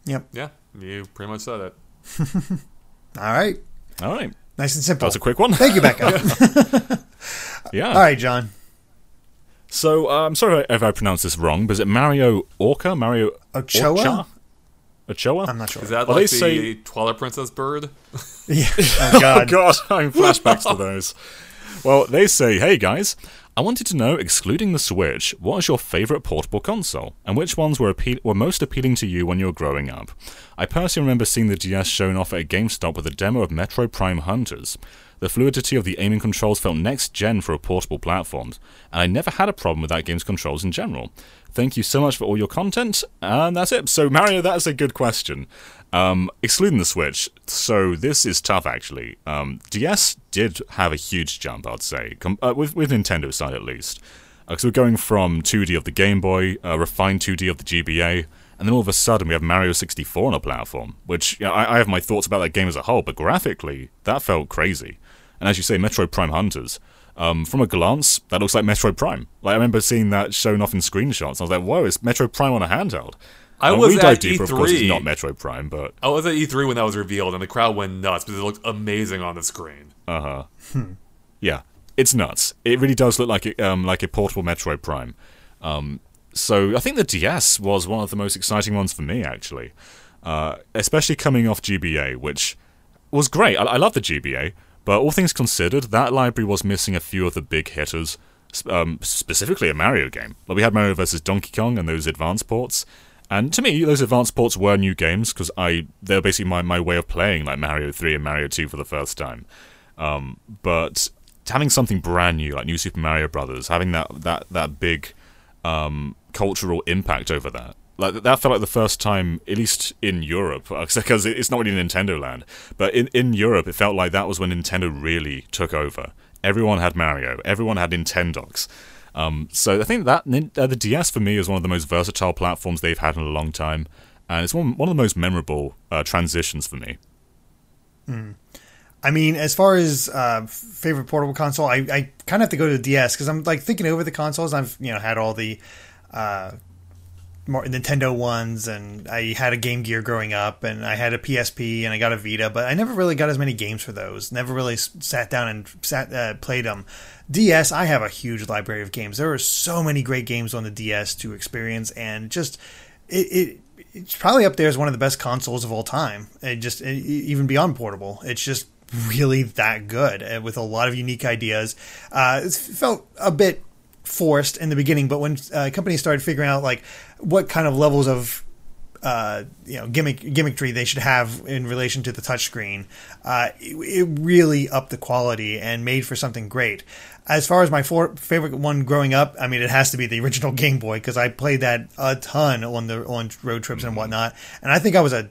Yep. Yeah, you pretty much said it. All right. All right, Nice and simple. that was a quick one. Thank you, Becca. yeah. All right, John. So uh, I'm sorry if I pronounced this wrong, but is it Mario Orca? Mario Ochoa? Orcha? Ochoa? I'm not sure. Is that Well, like they the say- Twilight Princess bird? Yeah. Oh, Oh God. god, I'm flashbacks to those. Well, they say, hey guys, I wanted to know, excluding the Switch, what is your favorite portable console, and which ones were appeal- were most appealing to you when you were growing up? I personally remember seeing the DS shown off at a GameStop with a demo of Metroid Prime Hunters. The fluidity of the aiming controls felt next gen for a portable platform, and I never had a problem with that game's controls in general. Thank you so much for all your content, and that's it. So, Mario, that is a good question. Um, excluding the Switch, so this is tough actually. Um, DS did have a huge jump, I'd say, com- uh, with with Nintendo side at least, because we're going from 2D of the Game Boy, uh, refined 2D of the GBA, and then all of a sudden we have Mario 64 on a platform. Which you know, I, I have my thoughts about that game as a whole, but graphically that felt crazy. And as you say, Metroid Prime Hunters. Um, from a glance, that looks like Metroid Prime. Like I remember seeing that shown off in screenshots. I was like, "Whoa, it's Metroid Prime on a handheld." I When was we at dive deeper, of course, it's E3. not Metroid Prime, but I was at E3 when that was revealed, and the crowd went nuts because it looked amazing on the screen. Uh huh. Hmm. Yeah, it's nuts. It really does look like it, um, like a portable Metroid Prime. Um, so I think the DS was one of the most exciting ones for me, actually, uh, especially coming off GBA, which was great. I, I love the GBA, but all things considered, that library was missing a few of the big hitters, um, specifically a Mario game. Like we had Mario vs Donkey Kong and those advanced ports. And to me, those advanced ports were new games because I they're basically my, my way of playing like Mario 3 and Mario 2 for the first time. Um, but having something brand new like New Super Mario Brothers, having that that that big um, cultural impact over that. Like that felt like the first time, at least in Europe, because it's not really Nintendo Land, but in in Europe, it felt like that was when Nintendo really took over. Everyone had Mario, everyone had Nintendogs. Um, so I think that uh, the DS for me is one of the most versatile platforms they've had in a long time, and it's one one of the most memorable uh, transitions for me. I mean, as far as uh, favorite portable console, I, I kind of have to go to the DS because I'm like thinking over the consoles. I've you know had all the uh, Nintendo ones, and I had a Game Gear growing up, and I had a PSP, and I got a Vita, but I never really got as many games for those. Never really sat down and sat uh, played them. DS, I have a huge library of games. There are so many great games on the DS to experience, and just it. it it's probably up there as one of the best consoles of all time. It just it, even beyond portable. It's just really that good uh, with a lot of unique ideas. Uh, it felt a bit forced in the beginning, but when uh, companies started figuring out like what kind of levels of uh, you know gimmick gimmickry they should have in relation to the touchscreen, uh, it, it really upped the quality and made for something great. As far as my for- favorite one growing up, I mean, it has to be the original Game Boy because I played that a ton on the on road trips and whatnot. And I think I was a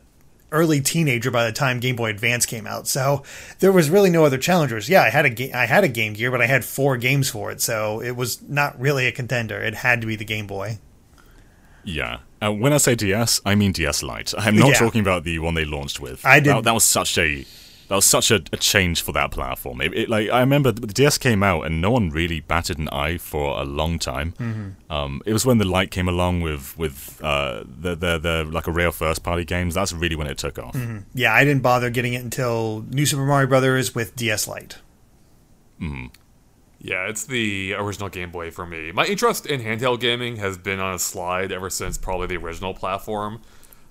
early teenager by the time Game Boy Advance came out. So there was really no other challengers. Yeah, I had a ga- I had a Game Gear, but I had four games for it, so it was not really a contender. It had to be the Game Boy. Yeah. Uh, when I say DS, I mean DS Lite. I'm not Yeah. talking about the one they launched with. I did- That, that was such a that was such a, a change for that platform. It, it, like I remember the DS came out and no one really batted an eye for a long time. Mm-hmm. Um, it was when the Lite came along with with uh, the, the the like a real first party games. That's really when it took off. Mm-hmm. Yeah, I didn't bother getting it until New Super Mario Brothers with DS Lite. Yeah, it's the original Game Boy for me. My interest in handheld gaming has been on a slide ever since probably the original platform.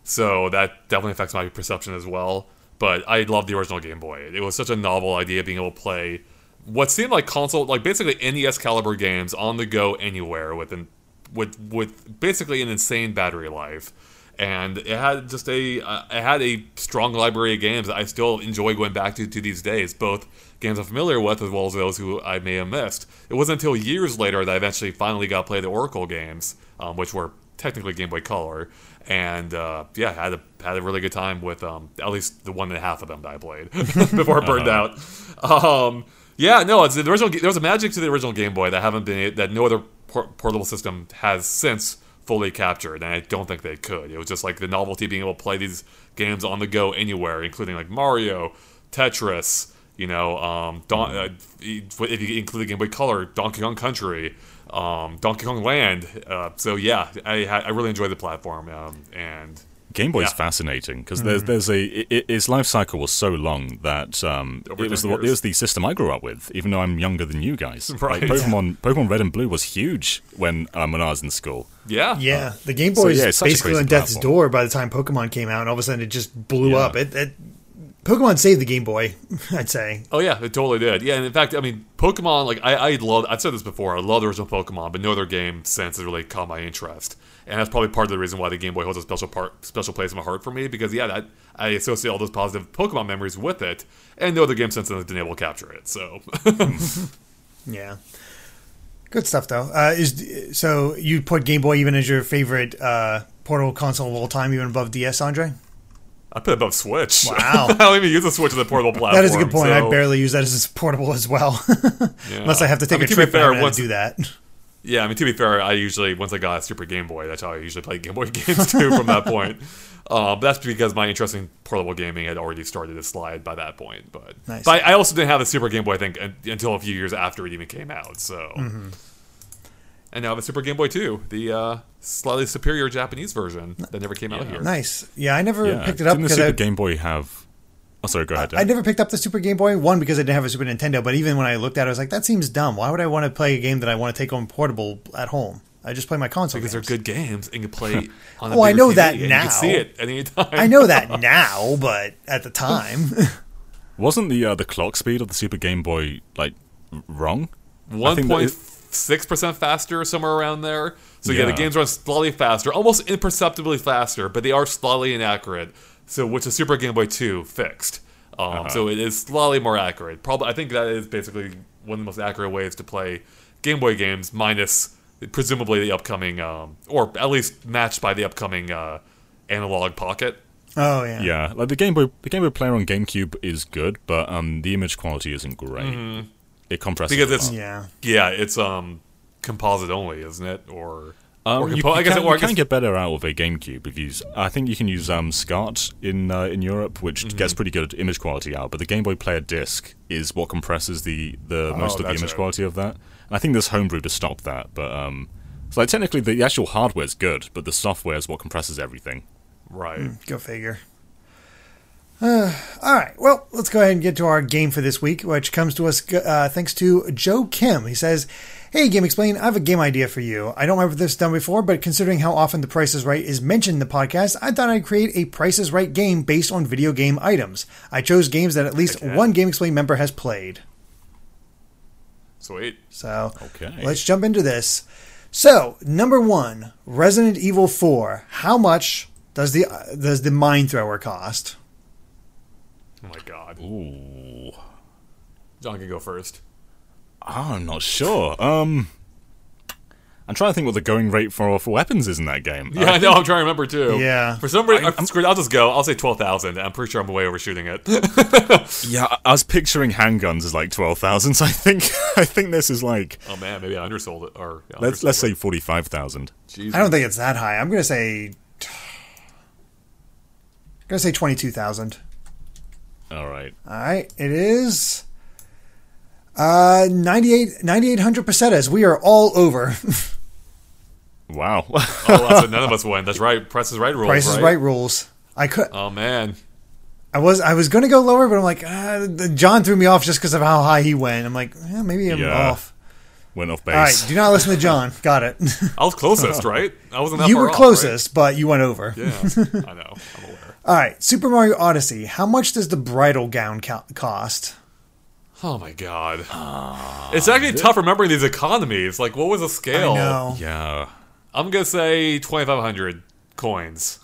So that definitely affects my perception as well. But I love the original Game Boy. It was such a novel idea being able to play what seemed like console, like basically NES caliber games on the go anywhere with an, with with basically an insane battery life. And it had just a uh, it had a strong library of games that I still enjoy going back to to these days, both games I'm familiar with as well as those who I may have missed. It wasn't until years later that I eventually finally got to play the Oracle games, um, which were technically Game Boy Color, and uh, yeah, had a had a really good time with um, at least the one and a half of them that I played before it burned out. Um, yeah, no, it's the original. There was a magic to the original Game Boy that haven't been that no other por- portable system has since fully captured, and I don't think they could. It was just like the novelty being able to play these games on the go anywhere, including like Mario, Tetris. You know, um, Don- uh, if you include the Game Boy Color, Donkey Kong Country, um, Donkey Kong Land. Uh, so yeah, I I really enjoyed the platform, um, and Game Boy's Yeah. fascinating because there's there's a it, it- its life cycle was so long that um, it was 10 the, it was the system I grew up with, even though I'm younger than you guys. Right. Like Pokemon Pokemon Red and Blue was huge when um, when I was in school. yeah, Yeah, the Game Boy is yeah, it's such a basically crazy on death's platform. door by the time Pokemon came out, and all of a sudden it just blew Yeah. up. It, it Pokemon saved the Game Boy, I'd say. Oh yeah, it totally did. Yeah, and in fact, I mean, Pokemon. Like I, I love. I've said this before. I love the original Pokemon, but no other game since has really caught my interest, and that's probably part of the reason why the Game Boy holds a special part, special place in my heart for me. Because yeah, that I associate all those positive Pokemon memories with it, and no other game since then has been able to capture it. So Yeah, good stuff though. Uh, is so you put Game Boy even as your favorite uh, portable console of all time, even above DS, Andre? I put it above Switch. Wow. I don't even use the Switch as a portable platform. That is a good point. so- I barely use that as a portable as well, yeah. unless I have to take I mean, a to trip fair, once- do that. Yeah, I mean to be fair, I usually once I got a Super Game Boy, that's how I usually play Game Boy games too. from that point, um, but that's because my interest in portable gaming had already started to slide by that point. But Nice. but I I also didn't have a Super Game Boy, I think, until a few years after it even came out. So, Mm-hmm. And now I have a Super Game Boy too, the uh, slightly superior Japanese version that never came out here. Nice. Yeah, I never Yeah, picked it up didn't the Super I, Game Boy have? Oh, sorry, go ahead. I Dan. never picked up the Super Game Boy. One because I didn't have a Super Nintendo, but even when I looked at it, I was like, that seems dumb. Why would I want to play a game that I want to take home portable at home? I just play my console Because games. they're good games and you can play on a Oh, I know TV, that and You now. can see it at any time. I know that now, but at the time, Wasn't the uh, the clock speed of the Super Game Boy like wrong? One point it- six percent faster, somewhere around there. So yeah. the games run slightly faster, almost imperceptibly faster, but they are slightly inaccurate. So which the Super Game Boy Two fixed. Um, Uh-huh. So it is slightly more accurate. Probably, I think that is basically one of the most accurate ways to play Game Boy games, minus presumably the upcoming, um, or at least matched by the upcoming uh, Analogue Pocket. oh yeah, Yeah, like the Game Boy, the Game Boy Player on GameCube is good, but um, the image quality isn't great. It compresses Because it's- yeah. Yeah, it's um composite only, isn't it? Or Um, or you, compo- you I guess, can, or I you can get better out of a GameCube if you. Use, I think you can use um, SCART in uh, in Europe, which Mm-hmm. gets pretty good image quality out. But the Game Boy Player disc is what compresses the, the most of the Oh, image it. quality of that. And I think there's homebrew to stop that. But um, so like technically the actual hardware is good, but the software is what compresses everything. right. Go figure. Uh, all right. Well, let's go ahead and get to our game for this week, which comes to us uh, thanks to Joe Kim. He says, Hey, Game Explain, I have a game idea for you. I don't remember this done before, but considering how often The Price is Right is mentioned in the podcast, I thought I'd create a Price is Right game based on video game items. I chose games that at least Okay. one Game Explain member has played. Sweet. So Okay. let's jump into this. So, number one, Resident Evil 4. How much does the does the mine thrower cost? Oh my god. Ooh, John can go first. I'm not sure. Um, I'm trying to think what the going rate for for weapons is in that game. Yeah, I know. I'm trying to remember too. Yeah. For some reason, uh, screw it, I'll just go. I'll say twelve thousand. I'm pretty sure I'm way overshooting it. Yeah, I- I was picturing handguns as like twelve thousand. So I think I think this is like oh man, maybe I undersold it. Or yeah, let's undersold let's it. say forty five thousand. Jesus. I don't think it's that high. I'm gonna say. I'm gonna say twenty two thousand. All right. All right, it is uh 98 9800 pesetas. We are all over. Wow. Oh, that's what none of us win. That's right. Price is right rules. Price is right rules. I could Oh man. I was I was going to go lower, but I'm like the- John threw me off just because of how high he went. I'm like, eh, maybe I'm Yeah. off. Went off base. All right, do not listen to John. Got it. I was closest, right? I wasn't that you far were off, closest, but you went over. Yeah, I know. I'm aware. All right, Super Mario Odyssey. How much does the bridal gown co- cost? Oh my god. it's actually tough remembering these economies. Like, what was the scale? I know. yeah. I'm gonna say 2,500 coins.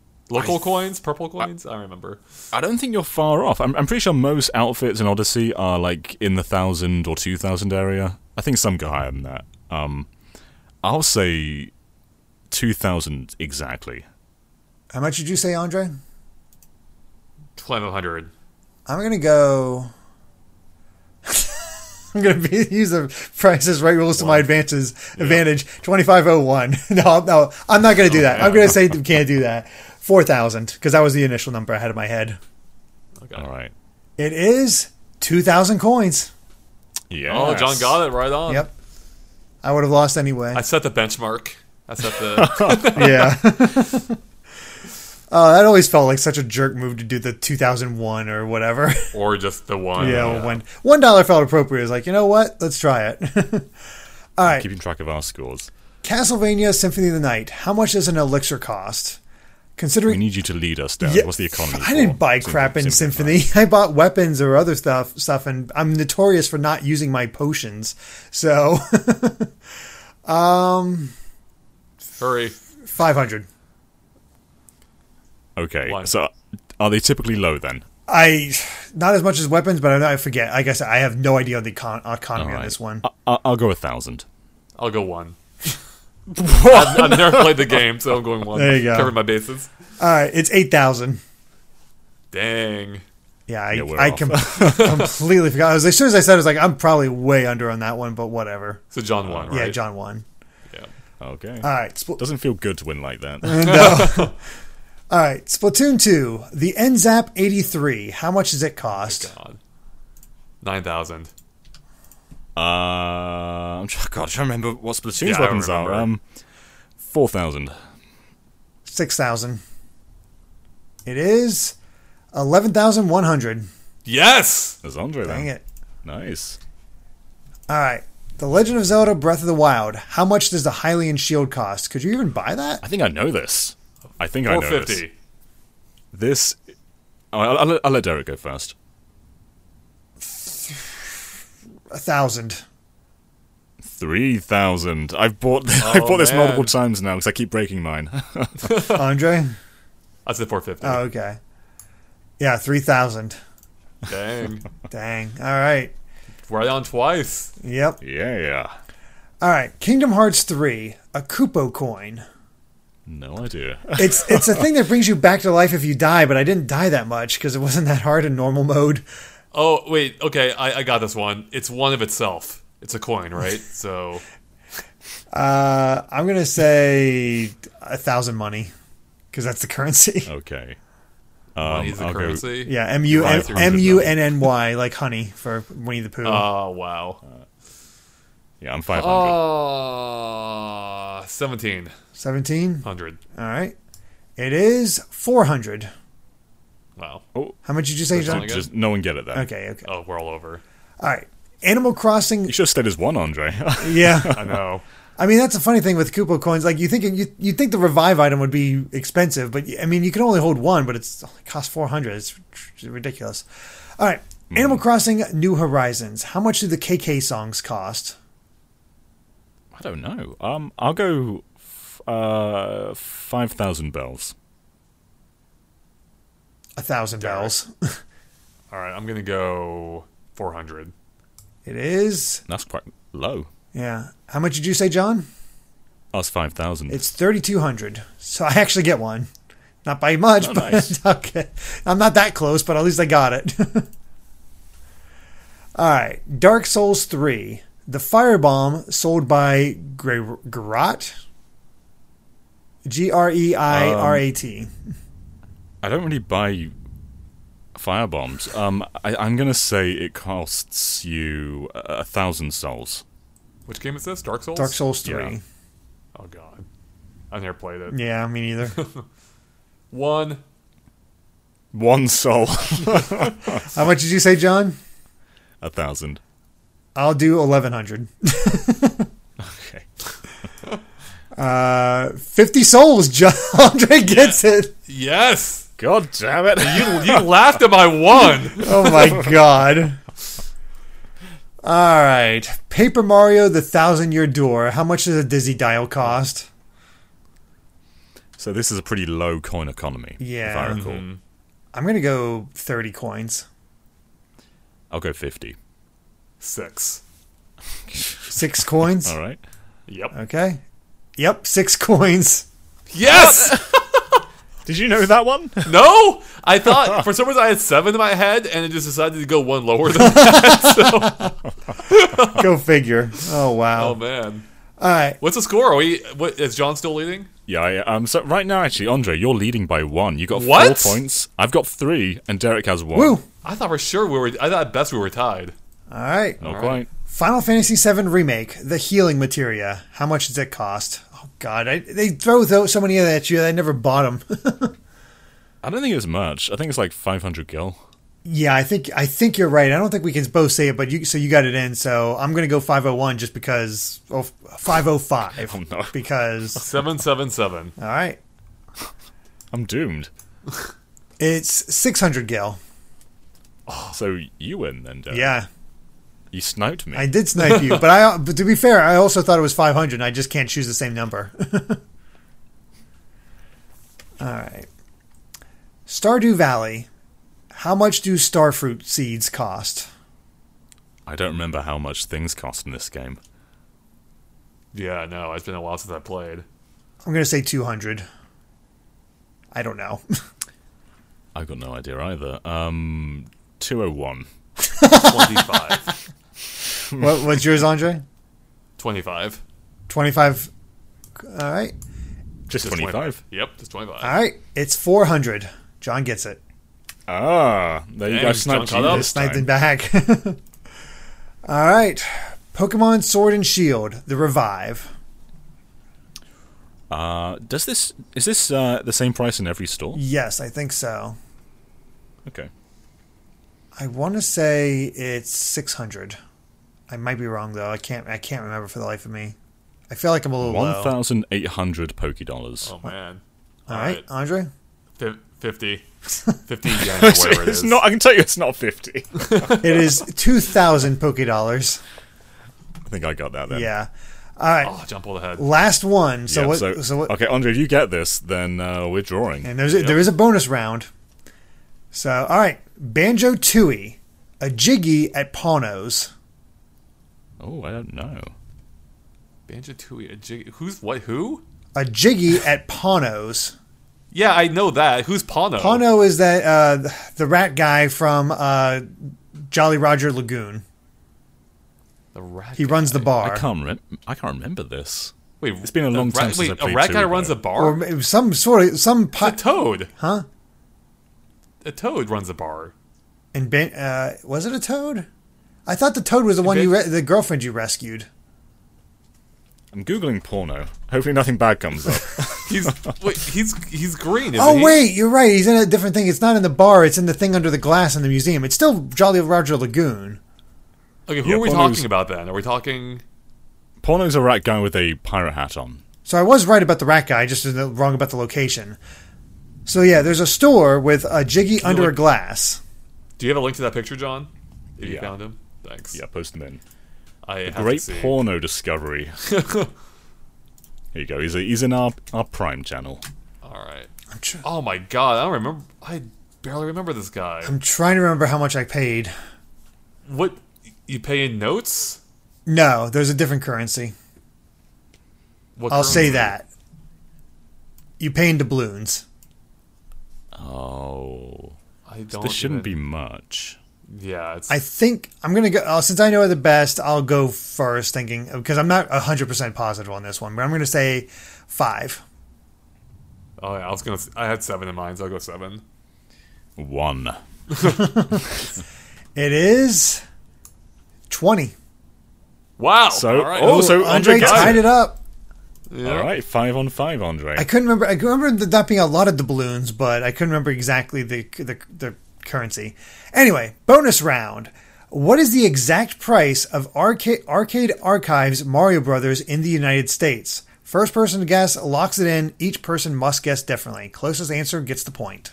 Local coins, purple coins. I don't remember. I don't think you're far off. I'm, I'm pretty sure most outfits in Odyssey are like in the thousand or two thousand area. I think some go higher than that. Um, I'll say two thousand exactly. How much did you say, Andre? Twelve hundred. I'm gonna go. I'm gonna be, use the prices right rules to my advances advantage. Twenty five oh one. No, no, I'm not gonna do oh, that. I'm gonna say we can't do that. Four thousand because that was the initial number I had in my head. Okay. All right. It is two thousand coins. Yeah. Oh, John got it right on. Yep. I would have lost anyway. I set the benchmark. I set the. yeah. Oh, that always felt like such a jerk move to do the 2001 or whatever. or just the one. yeah, well, when one dollar felt appropriate, it's like you know what? Let's try it. All right, Keeping track of our scores. Castlevania Symphony of the Night. How much does an elixir cost? Considering We need you to lead us down. Yeah, What's the economy? I didn't for buy Symphony- crap in Symphony Symphony. I bought weapons or other stuff. Stuff, and I'm notorious for not using my potions. So, um, Hurry. 500. Okay. One. So are they typically low then? I not as much as weapons, but I, I forget. I guess I have no idea on the econ- uh, economy on this one. I, I- I'll go a thousand. I'll go one. I've, I've never played the game, so I'm going one. There you go. Cover my bases. All right, it's 8,000. Dang. Yeah, I, Yeah, I com- completely forgot. I was, as soon as I said, it, I was like, I'm probably way under on that one, but whatever. So John won, right? Yeah, John won. Yeah. Okay. All right, Spl- Doesn't feel good to win like that. no. All right, Splatoon 2, the NZAP 83. How much does it cost? God. Nine thousand. Uh, I'm trying, God, I'm trying to remember what Splatoon's Yeah, weapons are. remember. Um, four thousand. 6,000. It is 11,100. Yes. There's Andre Dang then. it. Nice. All right. The Legend of Zelda Breath of the Wild. How much does the Hylian shield cost? Could you even buy that? I think I know this. I think I know this. This. Oh, I'll, I'll, let- I'll let Derek go first. A thousand. Three thousand. I've bought. I've Oh, bought this man. multiple times now because I keep breaking mine. Andre? I said four fifty. Oh, okay. Yeah, 3,000. Dang. Dang. All right. right on twice. Yep. yeah, yeah. All right. Kingdom Hearts 3, a Kupo coin. No idea. It's it's a thing that brings you back to life if you die, but I didn't die that much because it wasn't that hard in normal mode. Oh wait. Okay, I, I got this one. It's one of itself. It's a coin, right? So Uh, I'm gonna say a thousand money because that's the currency. Okay. money's the I'll go- currency. Yeah, M U Right, M M U N N Y like honey for Winnie the Pooh. Oh wow. Yeah, I'm five hundred. Uh, seventeen Seventeen. hundred. All right. It is four hundred. Wow. oh, How much did you say, Which John? just no one get it then. Okay. Okay. Oh, we're all over. All right. Animal Crossing. You should have stayed as one, Andre. Yeah. I know. I mean, that's a funny thing with Kupo coins. Like you think you you think the revive item would be expensive, but I mean, you can only hold one, but it's only costs four hundred. It's ridiculous. All right, Animal Crossing: New Horizons. How much do the KK songs cost? I don't know. Um, I'll go f- uh five thousand bells. A thousand bells. All right, I'm gonna go four hundred. it is. That's quite low. Yeah. How much did you say, John? Us five thousand. It's thirty two hundred. So I actually get one. Not by much, Oh, but nice. okay. I'm not that close, but at least I got it. All right, Dark Souls three. The firebomb sold by Gre- Grot. G R E I R A T. I don't really buy Firebombs. Um, I, I'm gonna say it costs you a, a thousand souls. Which game is this? Dark Souls. Dark Souls three. Yeah. Oh god, I've never played it. Yeah, me neither. One. One soul. How much did you say, John? a thousand. I'll do eleven hundred. Okay. Uh, fifty souls. John Andre gets it. Yes. God damn it! You you laughed at my one. Oh my god. All right, Paper Mario: The Thousand Year Door. How much does a Dizzy Dial cost? so this is a pretty low coin economy. If Yeah. I recall. Mhm. I'm gonna go thirty coins. I'll go fifty. Six. Six coins. All right. Yep. Okay. Yep, six coins. Yes. Did you know that one? no. I thought for some reason I had seven in my head, and it just decided to go one lower than that. So, Go figure. Oh wow. oh man. All right. What's the score? Are we? What is John still leading? yeah. I, um. So right now, actually, Andre, you're leading by one. You got What? four points. I've got three, and Derek has one. Woo. I thought for sure we were. I thought at best we were tied. All right. Not All quite. Final Fantasy VII Remake, the healing materia. How much does it cost? Oh God, I, they throw so many of that at you. I never bought them. I don't think it's much. I think it's like 500 gil. yeah, I think I think you're right. I don't think we can both say it, but you so you got it in. So I'm gonna go 501 just because. Oh, 505 Oh, no. because. Seven seven seven. All right, I'm doomed. it's 600 gil. Oh, So you win then, Derek. Yeah, You sniped me. I did snipe you, but I. But to be fair, I also thought it was 500. I just can't choose the same number. All right, Stardew Valley. How much do starfruit seeds cost? I don't remember how much things cost in this game. Yeah, no, it's been a while since I played. I'm gonna say 200. I don't know. I've got no idea either. Um, 201. Twenty five. what, what's yours, Andre? Twenty five. 25. All right. Just 25. Yep, just twenty five. All right. It's 400. John gets it. Ah, there you Dang, go. Sniped John you up. Sniped time. it back. All right. Pokemon Sword and Shield, the revive. Uh, does this is this uh, the same price in every store? Yes, I think so. Okay. I want to say it's 600. I might be wrong though. I can't. I can't remember for the life of me. I feel like I'm a little thousand eight hundred Poke dollars. Oh man. All right, Andre. Fif- 50. 50 yen, or whatever it it's not. I can tell you, it's not fifty. It is 2,000 Poke Dollars. I think I got that then. Yeah. All right. Oh, jump all ahead. Last one. So Yeah, what? so, So, what? okay, Andre, if you get this, then uh, we're drawing. And there's a, there is a bonus round. So all right, Banjo Tooie, a Jiggy at Pawnos. Oh, I don't know. Banjo Tooie. a Jig- Who's what? Who? A Jiggy at Pawnos. Yeah, I know that. Who's Pano? Pawno is that uh, the rat guy from uh, Jolly Roger Lagoon. The rat. He runs the bar. I bar. can't rem- I can't remember this. Wait, It's been a long rat, time since Wait, I a played rat guy two, runs a bar. Or some sort of some a toad. huh? A toad runs a bar. And ban- uh, was it a toad? I thought the toad was the one you re- the girlfriend you rescued. I'm googling porno. Hopefully, nothing bad comes up. He's wait. He's he's green. Isn't Oh he? wait, you're right. He's in a different thing. It's not in the bar. It's in the thing under the glass in the museum. It's still Jolly Roger Lagoon. Okay, who Yeah, are we Pawno's- talking about then? Are we talking? Porno's a rat guy with a pirate hat on. So I was right about the rat guy, just was wrong about the location. So yeah, there's a store with a jiggy under a glass. Do you have a link to that picture, John? If you found him, thanks. Yeah, post them in. I have Great to see. porno discovery. Here you go. He's, a, he's in our, our Prime channel. All right. I'm, tr- Oh my god, I don't remember. I barely remember this guy. I'm trying to remember how much I paid. What? You pay in notes? No, there's a different currency. What I'll say that. You pay in doubloons. Oh. I don't. This shouldn't even- be much. Yeah, it's. I think I'm gonna go. Uh, since I know her the best, I'll go first, thinking because I'm not 100 percent positive on this one, but I'm gonna say five. oh yeah, I was gonna. I had seven in mind, so I'll go seven. One. It is twenty. Wow. So- All right. oh, so Andre Andre tied it. it up. Yeah. All right, five on five, Andre. I couldn't remember. I could remember that being a lot of doubloons, but I couldn't remember exactly the, the the currency. Anyway, bonus round. What is the exact price of arcade arcade archives Mario Brothers in the United States? First person to guess locks it in. Each person must guess differently. Closest answer gets the point.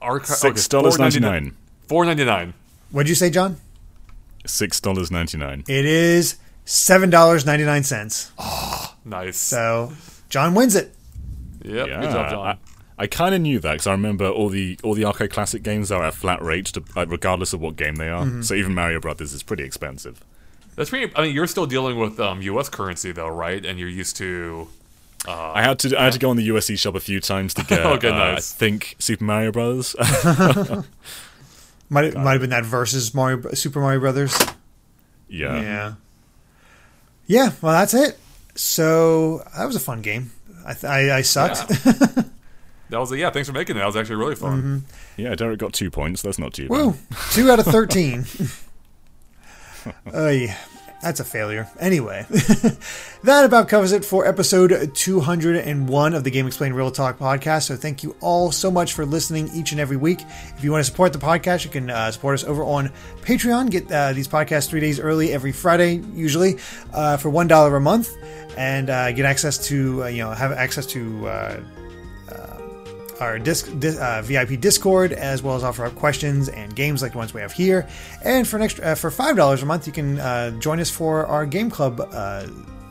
Archi- Six okay, dollars ninety nine. Four ninety nine. What'd you say, John? Six dollars ninety nine. It is seven dollars ninety nine cents. Ah, nice. So John wins it. yep. Yeah, Good job, John. I, I kind of knew that because I remember all the all the arcade classic games are at flat rate, to, like, regardless of what game they are. Mm-hmm. So even Mario Brothers is pretty expensive. That's pretty. I mean, you're still dealing with um, U.S. currency though, right? And you're used to. I had to I had to go on the US eShop a few times to get. Okay, uh, nice. I think Super Mario Brothers. Might might have been that versus Mario Super Mario Brothers. yeah. Yeah. Yeah, well, that's it. So that was a fun game. I, th- I, I sucked. That was a, yeah. Thanks for making it. That was actually really fun. Mm-hmm. Yeah, Derek got two points. That's not too bad. Woo! Two out of 13. Oy, that's a failure. Anyway, that about covers it for episode 201 of the GameXplain Real Talk podcast. So thank you all so much for listening each and every week. If you want to support the podcast, you can uh, support us over on Patreon. Get uh, these podcasts three days early every Friday, usually, uh, for $1 a month. And uh, get access to, uh, you know, have access to uh, our disc, uh, VIP Discord, as well as offer up questions and games like the ones we have here. And for an extra, uh, for five dollars a month, you can uh, join us for our game club uh,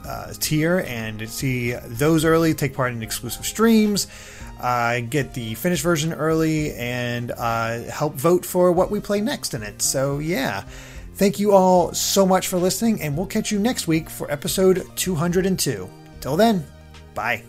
uh, tier and see those early. Take part in exclusive streams. Uh, get the finished version early and help vote for what we play next in it. So, yeah. Thank you all so much for listening, and we'll catch you next week for episode 202. Till then, bye.